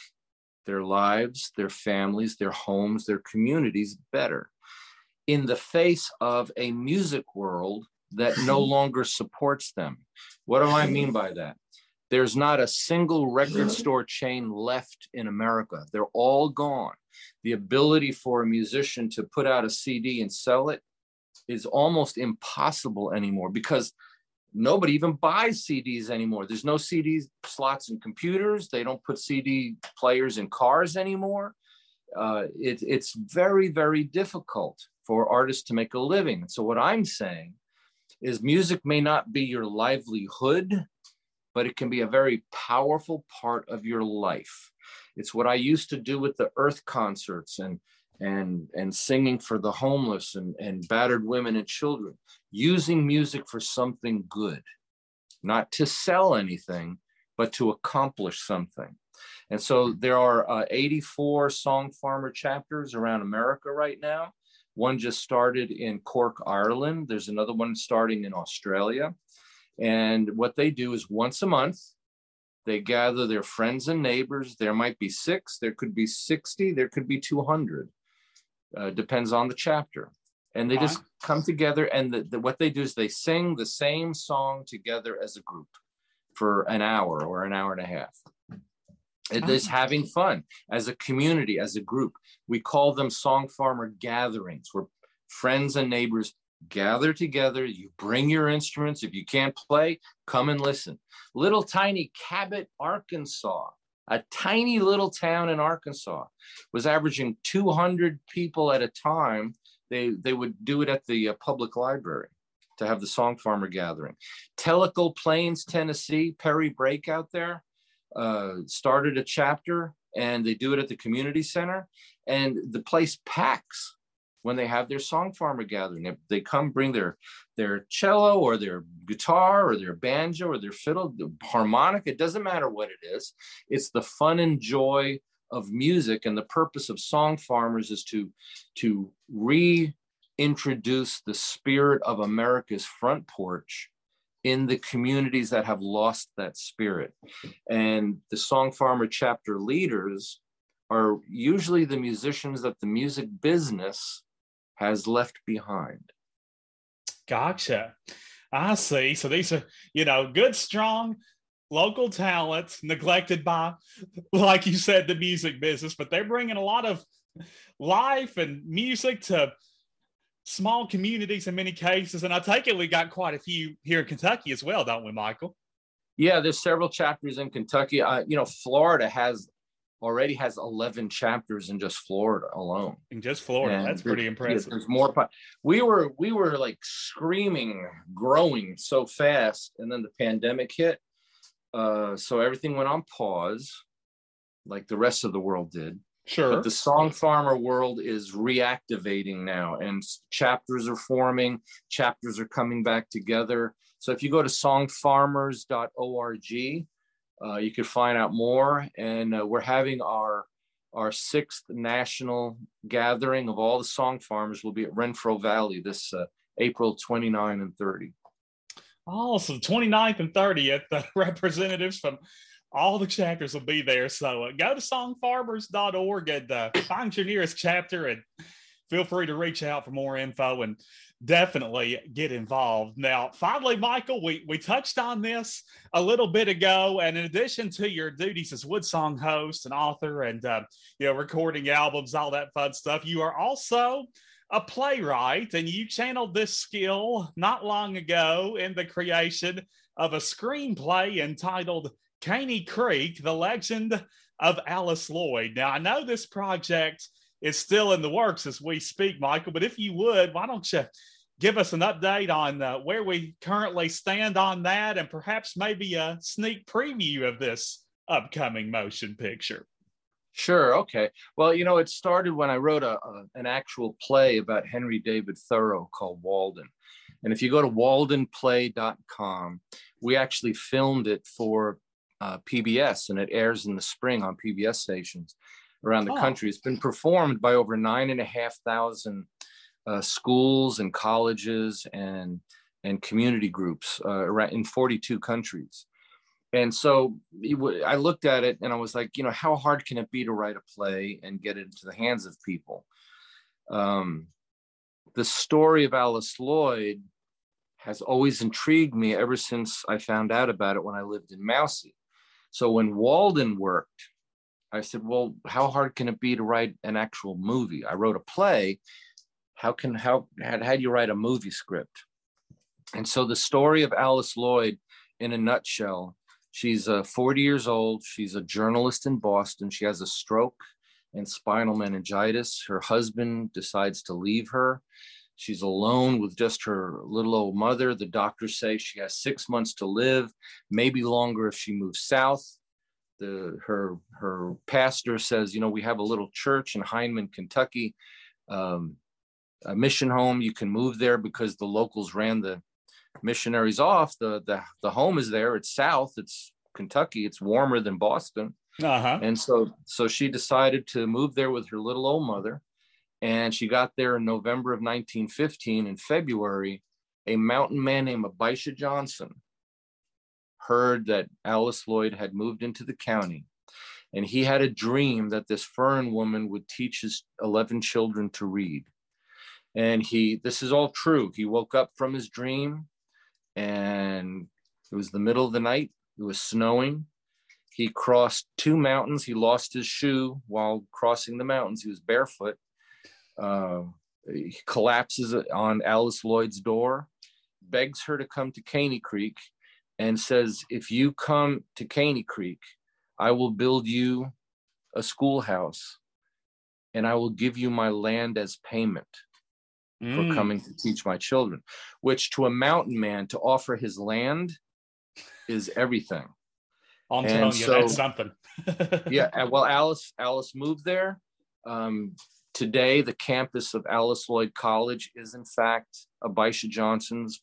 their lives, their families, their homes, their communities better in the face of a music world that no (laughs) longer supports them. What do I mean by that? There's not a single record store chain left in America. They're all gone the ability for a musician to put out a CD and sell it is almost impossible anymore because nobody even buys CDs anymore. There's no CD slots in computers. They don't put CD players in cars anymore. Uh, it, it's very, very difficult for artists to make a living. So, what I'm saying is, music may not be your livelihood, but it can be a very powerful part of your life. It's what I used to do with the Earth concerts and and and singing for the homeless and, and battered women and children, using music for something good, not to sell anything, but to accomplish something. And so there are uh, 84 song farmer chapters around America right now. One just started in Cork, Ireland. There's another one starting in Australia. And what they do is once a month, they gather their friends and neighbors. There might be six, there could be 60, there could be 200. Uh, depends on the chapter. And they just come together, and the, the, what they do is they sing the same song together as a group for an hour or an hour and a half. It is having fun as a community, as a group. We call them song farmer gatherings, where friends and neighbors gather together, you bring your instruments. If you can't play, come and listen. Little tiny Cabot, Arkansas, a tiny little town in Arkansas, was averaging 200 people at a time. They, they would do it at the uh, public library to have the song farmer gathering. Tellico Plains, Tennessee, Perry Breakout there uh, started a chapter and they do it at the community center and the place packs when they have their song farmer gathering. They, they come bring their their cello or their guitar or their banjo or their fiddle, the harmonic. It doesn't matter what it is. It's the fun and joy of music, and the purpose of song farmers is to to reintroduce the spirit of America's front porch in the communities that have lost that spirit. And the Song Farmer chapter leaders are usually the musicians that the music business has left behind. Gotcha. I see. So these are, you know, good, strong local talents neglected by, like you said, the music business, but they're bringing a lot of life and music to small communities in many cases. And I take it we got quite a few here in Kentucky as well, don't we, Michael? Yeah, there's several chapters in Kentucky. Uh, you know, Florida has already has 11 chapters in just Florida alone. In just Florida, and that's pretty impressive. There's more. We were we were like screaming, growing so fast, and then the pandemic hit. Uh, so everything went on pause, like the rest of the world did. Sure. But the song farmer world is reactivating now, and chapters are forming. Chapters are coming back together. So if you go to songfarmers.org, uh, you can find out more. And uh, we're having our our sixth national gathering of all the song farmers will be at Renfro Valley this uh, April 29 and 30. Oh, so 29th and 30th, the (laughs) representatives from all the chapters will be there. So uh, go to songfarmers.org and find your nearest chapter and feel free to reach out for more info and definitely get involved. Now, finally, Michael, we, we touched on this a little bit ago. And in addition to your duties as Woodsong host and author and, uh, you know, recording albums, all that fun stuff, you are also a playwright and you channeled this skill not long ago in the creation of a screenplay entitled Caney Creek, The Legend of Alice Lloyd. Now, I know this project is still in the works as we speak, Michael, but if you would, why don't you give us an update on uh, where we currently stand on that and perhaps maybe a sneak preview of this upcoming motion picture. Sure. Okay. Well, you know, it started when I wrote a, a, an actual play about Henry David Thoreau called Walden. And if you go to waldenplay.com, we actually filmed it for uh, PBS and it airs in the spring on PBS stations around the oh. country. It's been performed by over nine and a half thousand uh, schools and colleges and and community groups uh, in 42 countries. And so I looked at it and I was like, you know, how hard can it be to write a play and get it into the hands of people? Um, the story of Alice Lloyd has always intrigued me ever since I found out about it when I lived in Mousie. So when Walden worked, I said, well, how hard can it be to write an actual movie? I wrote a play. How can how how, how do you write a movie script? And so the story of alice lloyd in a nutshell she's uh, 40 years old. She's a journalist in boston. She has a stroke and spinal meningitis. Her husband decides to leave her. She's alone with just her little old mother. The doctors say she has six months to live maybe longer if she moves south the her her pastor says you know we have a little church in Hindman, Kentucky. Um, a mission home. You can move there because the locals ran the missionaries off. The the the home is there. It's south. It's Kentucky. It's warmer than Boston. Uh-huh. And so so she decided to move there with her little old mother. And she got there in November of 1915. In February, a mountain man named Abisha Johnson heard that Alice Lloyd had moved into the county. And he had a dream that this foreign woman would teach his 11 children to read. And he this is all true. He woke up from his dream and it was the middle of the night. It was snowing. He crossed two mountains. He lost his shoe while crossing the mountains. He was barefoot. Uh, he collapses on alice lloyd's door begs her to come to caney creek and says if you come to caney creek i will build you a schoolhouse and i will give you my land as payment mm. for coming to teach my children, which to a mountain man to offer his land is everything. I'm and telling you, so, that's something. (laughs) yeah, well, Alice Alice moved there. Um, today, the campus of Alice Lloyd College is in fact Abisha Johnson's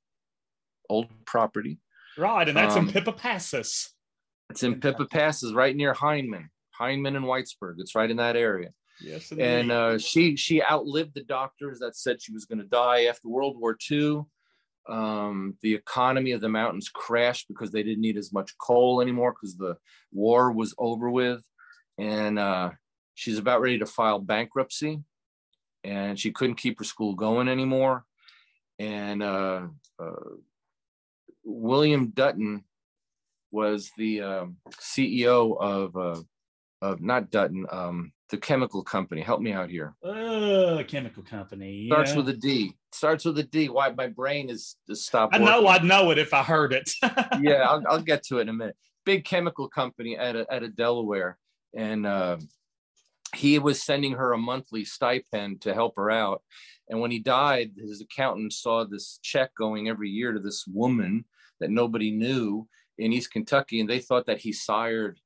old property. Right, and that's um, in Pippa Passes. It's in Pippa Passes, right near Hindman, Hindman and Whitesburg. It's right in that area. Yes, indeed. and uh, she she outlived the doctors that said she was going to die after World War II. Um, the economy of the mountains crashed because they didn't need as much coal anymore because the war was over with, and uh, she's about ready to file bankruptcy, and she couldn't keep her school going anymore, and uh, uh William Dutton was the um, CEO of uh, of not Dutton. Um, the chemical company. Help me out here. Uh, chemical company. Starts with a D. Starts with a D. Why my brain is, is stopped. I know I'd know it if I heard it. (laughs) yeah, I'll, I'll, get to it in a minute. Big chemical company at a, at a Delaware. And uh, he was sending her a monthly stipend to help her out. And when he died, his accountant saw this check going every year to this woman that nobody knew in East Kentucky. And they thought that he sired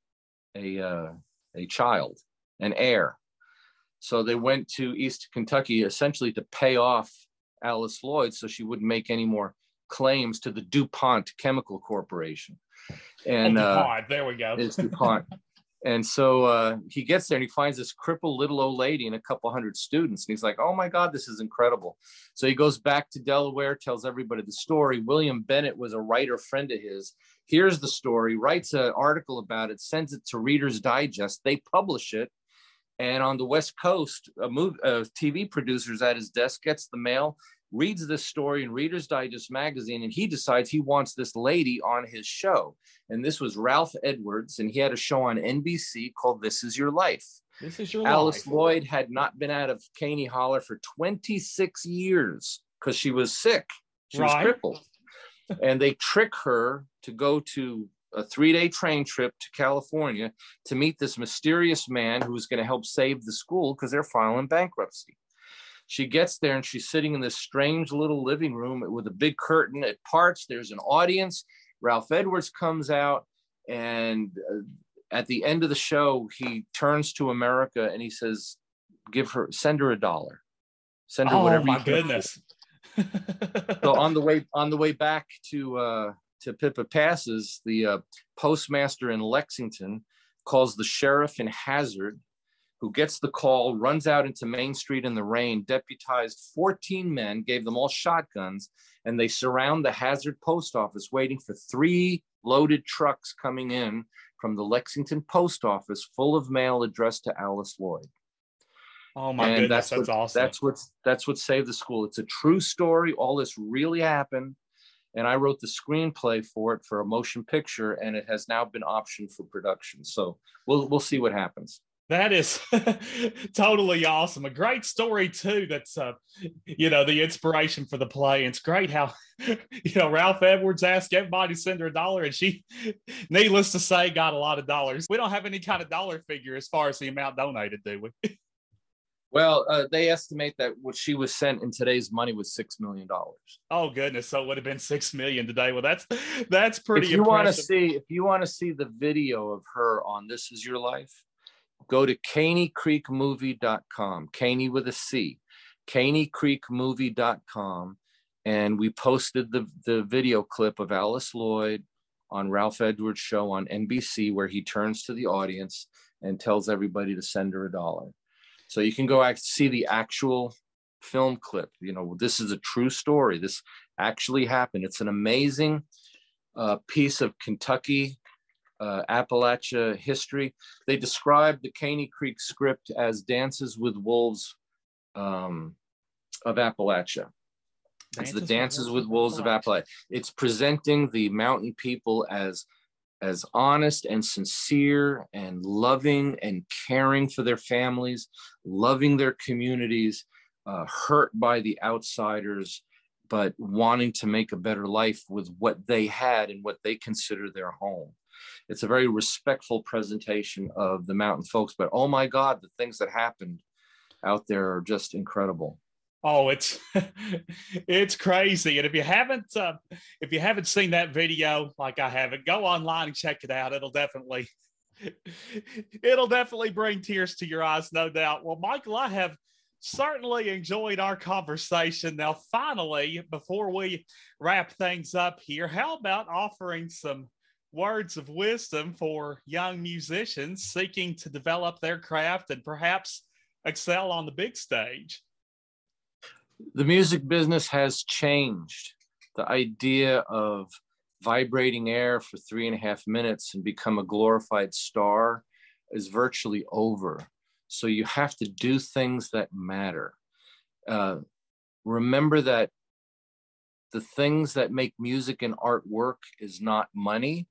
a, uh, a child an heir. So they went to East Kentucky essentially to pay off Alice Lloyd so she wouldn't make any more claims to the DuPont Chemical Corporation. And oh, DuPont, uh, there we go. It's DuPont. (laughs) and so uh, he gets there and he finds this crippled little old lady and a couple hundred students. And he's like, oh my God, this is incredible. So he goes back to Delaware, tells everybody the story. William Bennett was a writer friend of his. Here's the story, writes an article about it, sends it to Reader's Digest. They publish it and on the West Coast, a, movie, a TV producer's at his desk, gets the mail, reads this story in Reader's Digest magazine, and he decides he wants this lady on his show. And this was Ralph Edwards, and he had a show on NBC called This Is Your Life. This is your Alice life. Lloyd had not been out of Caney Holler for 26 years because she was sick. She right. was crippled. and they trick her to go to a three day train trip to California to meet this mysterious man who's going to help save the school because they're filing bankruptcy. She gets there and she's sitting in this strange little living room with a big curtain. It parts, there's an audience. Ralph Edwards comes out, and uh, at the end of the show, he turns to America and he says, Give her, send her a dollar. Send her oh, whatever. my goodness. so on the (laughs) way on the way back to uh, to Pippa Passes, the uh, postmaster in Lexington calls the sheriff in Hazard, who gets the call, runs out into Main Street in the rain, deputized 14 men, gave them all shotguns, and they surround the Hazard post office, waiting for three loaded trucks coming in from the Lexington post office full of mail addressed to Alice Lloyd. Oh my and goodness, that's, that's what, awesome. That's what that's what saved the school. It's a true story. All this really happened and I wrote the screenplay for it for a motion picture, and it has now been optioned for production. So we'll we'll see what happens. That is (laughs) totally awesome. A great story too. That's uh, you know the inspiration for the play. It's great how (laughs) you know Ralph Edwards asked everybody to send her a dollar, and she, (laughs) needless to say, got a lot of dollars. We don't have any kind of dollar figure as far as the amount donated, do we? Well, uh, they estimate that what she was sent in today's money was six million dollars. Oh goodness! So it would have been six million today. Well, that's that's pretty. If you want to see, if you want to see the video of her on "This Is Your Life," go to CaneyCreekMovie.com. Caney with a C, CaneyCreekMovie.com, and we posted the the video clip of Alice Lloyd on Ralph Edwards' show on NBC, where he turns to the audience and tells everybody to send her a dollar so you can go see the actual film clip. You know, this is a true story. This actually happened. It's an amazing uh, piece of Kentucky, uh, Appalachia history. They describe the Caney Creek script as Dances with Wolves um, of Appalachia. Dances it's the Dances with Wolves, with Wolves of Appalachia. It's presenting the mountain people as as honest and sincere and loving and caring for their families, loving their communities, uh, hurt by the outsiders, but wanting to make a better life with what they had and what they consider their home. It's a very respectful presentation of the mountain folks, but oh my God, the things that happened out there are just incredible. Oh, it's (laughs) it's crazy. And if you haven't uh, if you haven't seen that video like I haven't, go online and check it out. It'll definitely (laughs) it'll definitely bring tears to your eyes, no doubt. Well, Michael, I have certainly enjoyed our conversation. Now, finally, before we wrap things up here, how about offering some words of wisdom for young musicians seeking to develop their craft and perhaps excel on the big stage? the music business has changed. The idea of vibrating air for three and a half minutes and become a glorified star is virtually over. So you have to do things that matter. Uh, remember that the things that make music and art work is not money,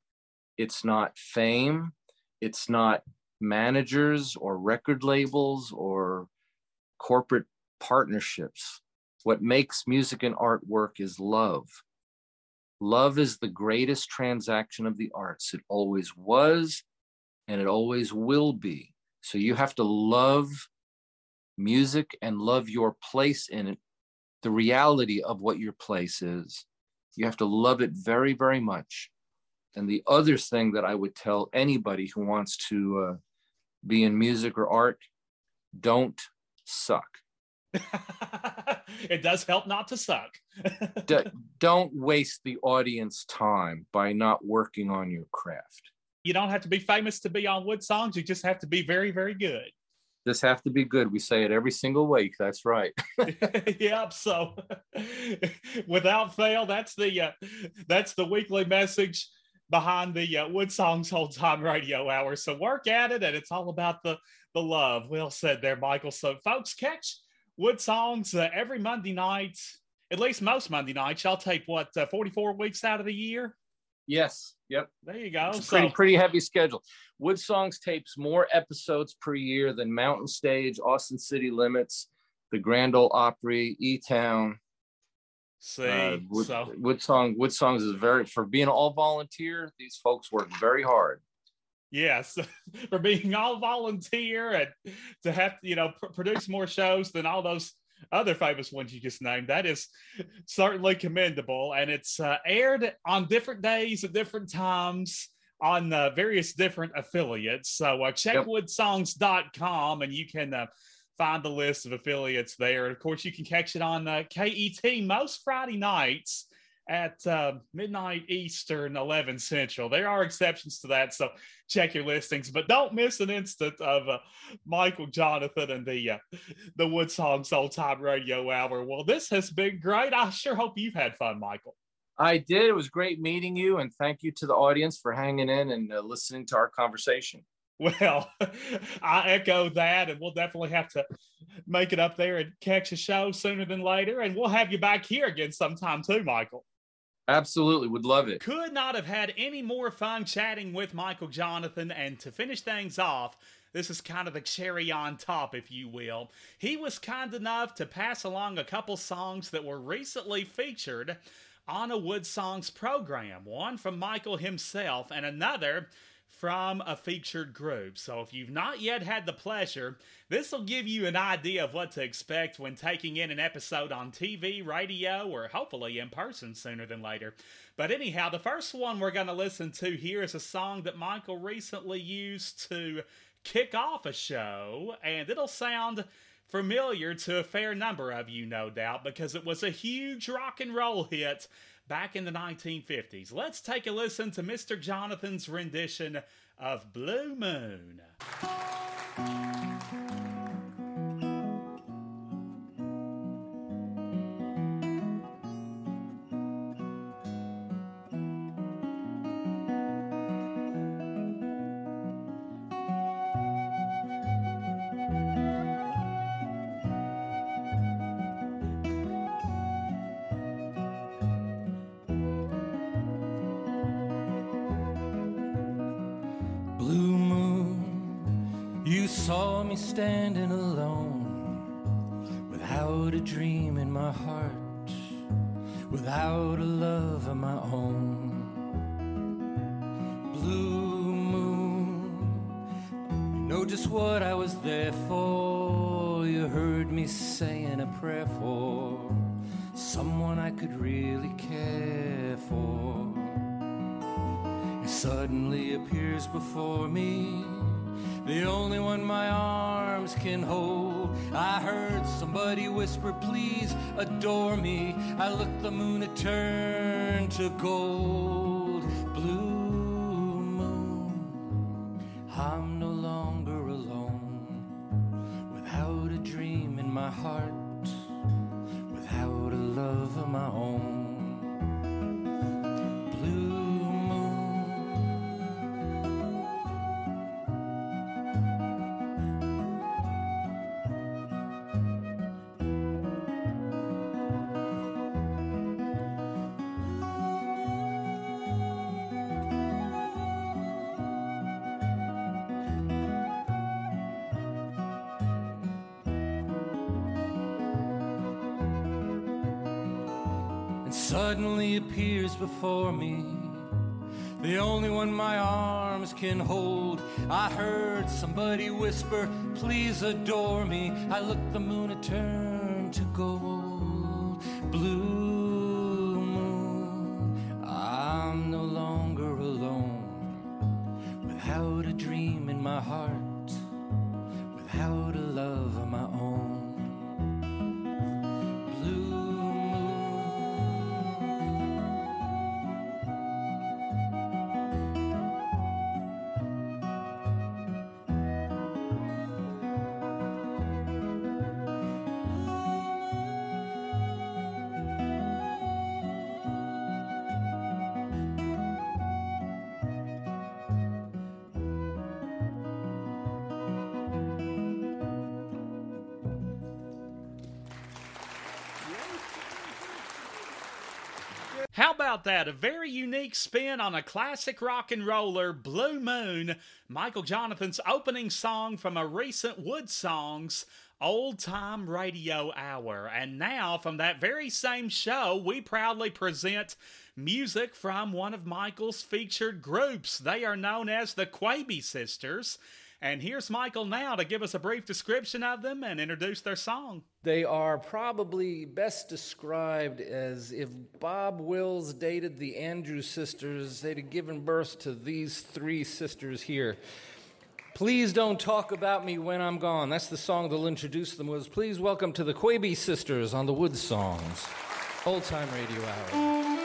it's not fame, it's not managers or record labels or corporate partnerships. What makes music and art work is love. Love is the greatest transaction of the arts. It always was, and it always will be. So you have to love music and love your place in it, the reality of what your place is. You have to love it very, very much. And the other thing that I would tell anybody who wants to uh, be in music or art, don't suck. (laughs) it does help not to suck. (laughs) D- don't waste the audience time by not working on your craft. You don't have to be famous to be on Wood Songs. You just have to be very, very good. Just have to be good. We say it every single week. That's right. (laughs) yep. So, without fail, that's the uh, that's the weekly message behind the uh, Wood Songs Old Time Radio Hour. So work at it, and it's all about the the love. Well said there, Michael. So, folks, catch Wood Songs uh, every Monday night, at least most Monday nights. Y'all take what uh, 44 weeks out of the year? Yes. Yep. There you go. It's pretty pretty heavy schedule. Wood Songs tapes more episodes per year than Mountain Stage, Austin City Limits, the Grand Ole Opry, E Town. See, uh, Wood, so Wood Song Wood Songs is very for being all volunteer. These folks work very hard. Yes, (laughs) for being all volunteer and to have you know pr- produce more shows than all those other famous ones you just named. That is certainly commendable. And it's uh, aired on different days at different times on uh, various different affiliates. So uh, check yep. woodsongs.com and you can uh, find the list of affiliates there. And of course, you can catch it on uh, KET most Friday nights at uh, midnight Eastern, 11 Central. There are exceptions to that, so check your listings. But don't miss an instant of uh, Michael Johnathon and the uh, the Wood Songs Old Time Radio Hour. Well, this has been great. I sure hope you've had fun, Michael. I did. It was great meeting you, and thank you to the audience for hanging in and uh, listening to our conversation. Well, (laughs) I echo that, and we'll definitely have to make it up there and catch a show sooner than later. And we'll have you back here again sometime too, Michael. Absolutely, would love it. Could not have had any more fun chatting with Michael Johnathon. And to finish things off, this is kind of the cherry on top, if you will. He was kind enough to pass along a couple songs that were recently featured on a Wood Songs program. One from Michael himself, and another from a featured group. So if you've not yet had the pleasure, this will give you an idea of what to expect when taking in an episode on TV, radio, or hopefully in person sooner than later. But anyhow, the first one we're going to listen to here is a song that Michael recently used to kick off a show, and it'll sound familiar to a fair number of you, no doubt, because it was a huge rock and roll hit back in the 1950s. Let's take a listen to Mr. Johnathon's rendition of Blue Moon. Just what I was there for. You heard me saying a prayer for someone I could really care for. It suddenly appears before me the only one my arms can hold. I heard somebody whisper, Please adore me. I looked, the moon had turned to gold. Blue before me. The only one my arms can hold. I heard somebody whisper, Please adore me. I looked, the moon had turned to gold. Blue How about that? A very unique spin on a classic rock and roller, Blue Moon, Michael Johnathon's opening song from a recent Wood Songs Old Time Radio Hour. And now, from that very same show, we proudly present music from one of Michael's featured groups. They are known as the Quebe Sisters. And here's Michael now to give us a brief description of them and introduce their song. They are probably best described as if Bob Wills dated the Andrews sisters, they'd have given birth to these three sisters here. Please don't talk about me when I'm gone. That's the song that'll introduce them was. Please welcome to the Quebe sisters on the Wood Songs. Old Time Radio Hour.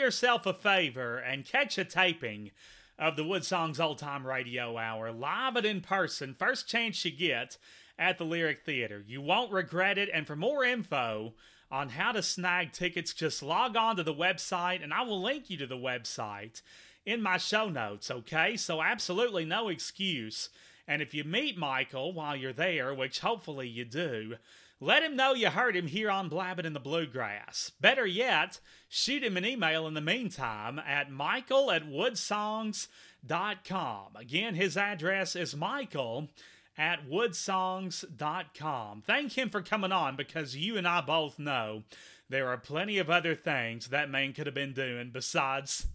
Yourself a favor and catch a taping of the Wood Songs Old Time Radio Hour live and in person. First chance you get at the Lyric Theater. You won't regret it. And for more info on how to snag tickets, just log on to the website and I will link you to the website in my show notes, okay? So, absolutely no excuse. And if you meet Michael while you're there, which hopefully you do, let him know you heard him here on Blabbing in the Bluegrass. Better yet, shoot him an email in the meantime at michael at woodsongs.com. Again, his address is michael at woodsongs.com. Thank him for coming on because you and I both know there are plenty of other things that man could have been doing besides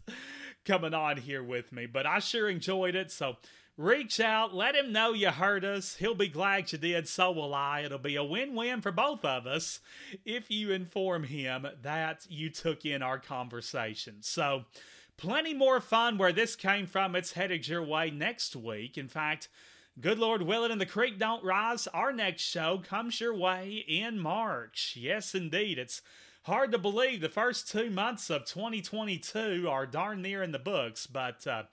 coming on here with me. But I sure enjoyed it, so reach out, let him know you heard us. He'll be glad you did, so will I. It'll be a win win for both of us if you inform him that you took in our conversation. So, plenty more fun where this came from. It's headed your way next week. In fact, Good Lord willing and the creek don't rise. Our next show comes your way in March. Yes, indeed. It's hard to believe the first two months of 2022 are darn near in the books, but uh,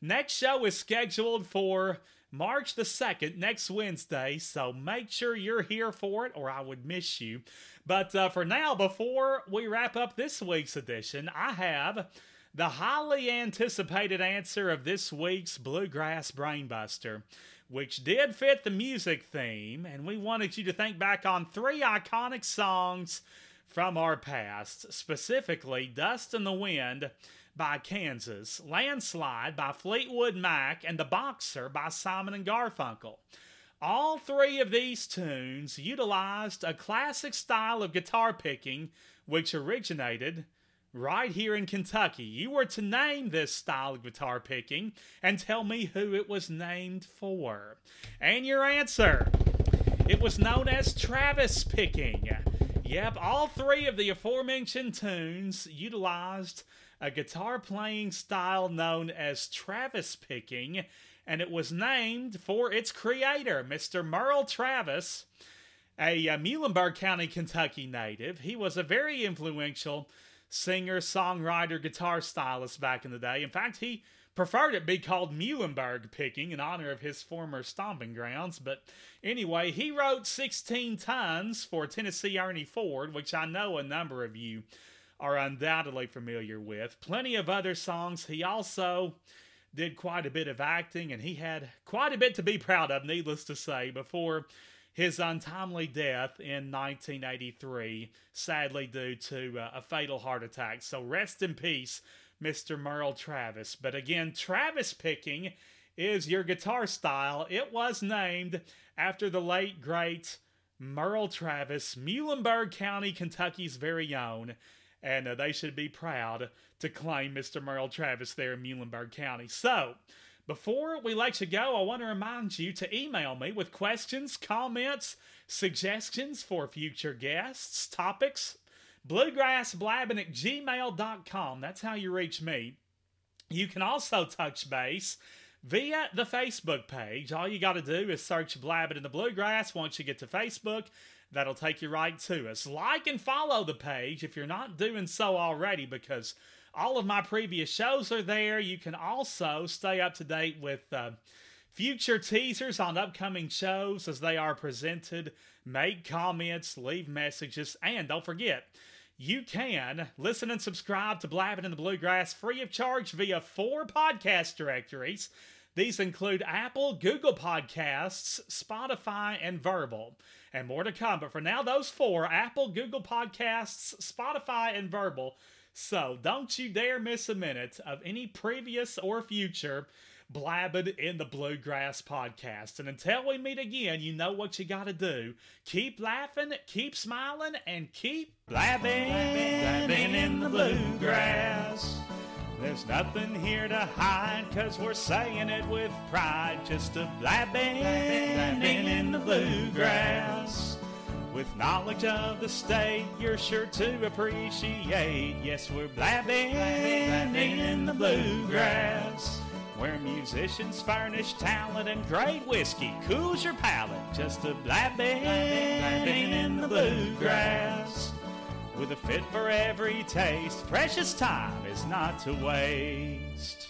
next show is scheduled for March the 2nd, next Wednesday, so make sure you're here for it or I would miss you. But uh, for now, before we wrap up this week's edition, I have the highly anticipated answer of this week's Bluegrass Brainbuster which did fit the music theme, and we wanted you to think back on three iconic songs from our past, specifically Dust in the Wind by Kansas, Landslide by Fleetwood Mac, and The Boxer by Simon and Garfunkel. All three of these tunes utilized a classic style of guitar picking which originated right here in Kentucky. You were to name this style of guitar picking and tell me who it was named for. And your answer it was known as Travis picking. Yep, all three of the aforementioned tunes utilized a guitar playing style known as Travis picking, and it was named for its creator, Mr. Merle Travis, a, a Muhlenberg County, Kentucky native. He was a very influential singer, songwriter, guitar stylist back in the day. In fact, he preferred it be called Muhlenberg picking in honor of his former stomping grounds. But anyway, he wrote 16 Tons for Tennessee Ernie Ford, which I know a number of you are undoubtedly familiar with. Plenty of other songs. He also did quite a bit of acting, and he had quite a bit to be proud of, needless to say, before his untimely death in 1983, sadly due to uh, a fatal heart attack. So rest in peace, Mr. Merle Travis. But again, Travis picking is your guitar style. It was named after the late, great Merle Travis, Muhlenberg County, Kentucky's very own. And uh, they should be proud to claim Mr. Merle Travis there in Muhlenberg County. So, before we let you go, I want to remind you to email me with questions, comments, suggestions for future guests, topics. Bluegrassblabbing at gmail.com. That's how you reach me. You can also touch base via the Facebook page. All you got to do is search Blabbing in the Bluegrass. Once you get to Facebook, that'll take you right to us. Like and follow the page if you're not doing so already, because all of my previous shows are there. You can also stay up to date with uh, future teasers on upcoming shows as they are presented. Make comments, leave messages, and don't forget, you can listen and subscribe to Blabbing in the Bluegrass free of charge via four podcast directories. These include Apple, Google Podcasts, Spotify, and Verbal. And more to come. But for now, those four Apple, Google Podcasts, Spotify, and Verbal so don't you dare miss a minute of any previous or future Blabbing in the Bluegrass podcast. And until we meet again, you know what you gotta do. Keep laughing, keep smiling, and keep blabbing, blabbing in the bluegrass. There's nothing here to hide, cause we're saying it with pride. Just a blabbing, blabbing in the bluegrass. With knowledge of the state, you're sure to appreciate. Yes, we're blabbing, blabbing in the bluegrass. Where musicians furnish talent and great whiskey cools your palate. Just a blabbing, blabbing in the bluegrass. With a fit for every taste, precious time is not to waste.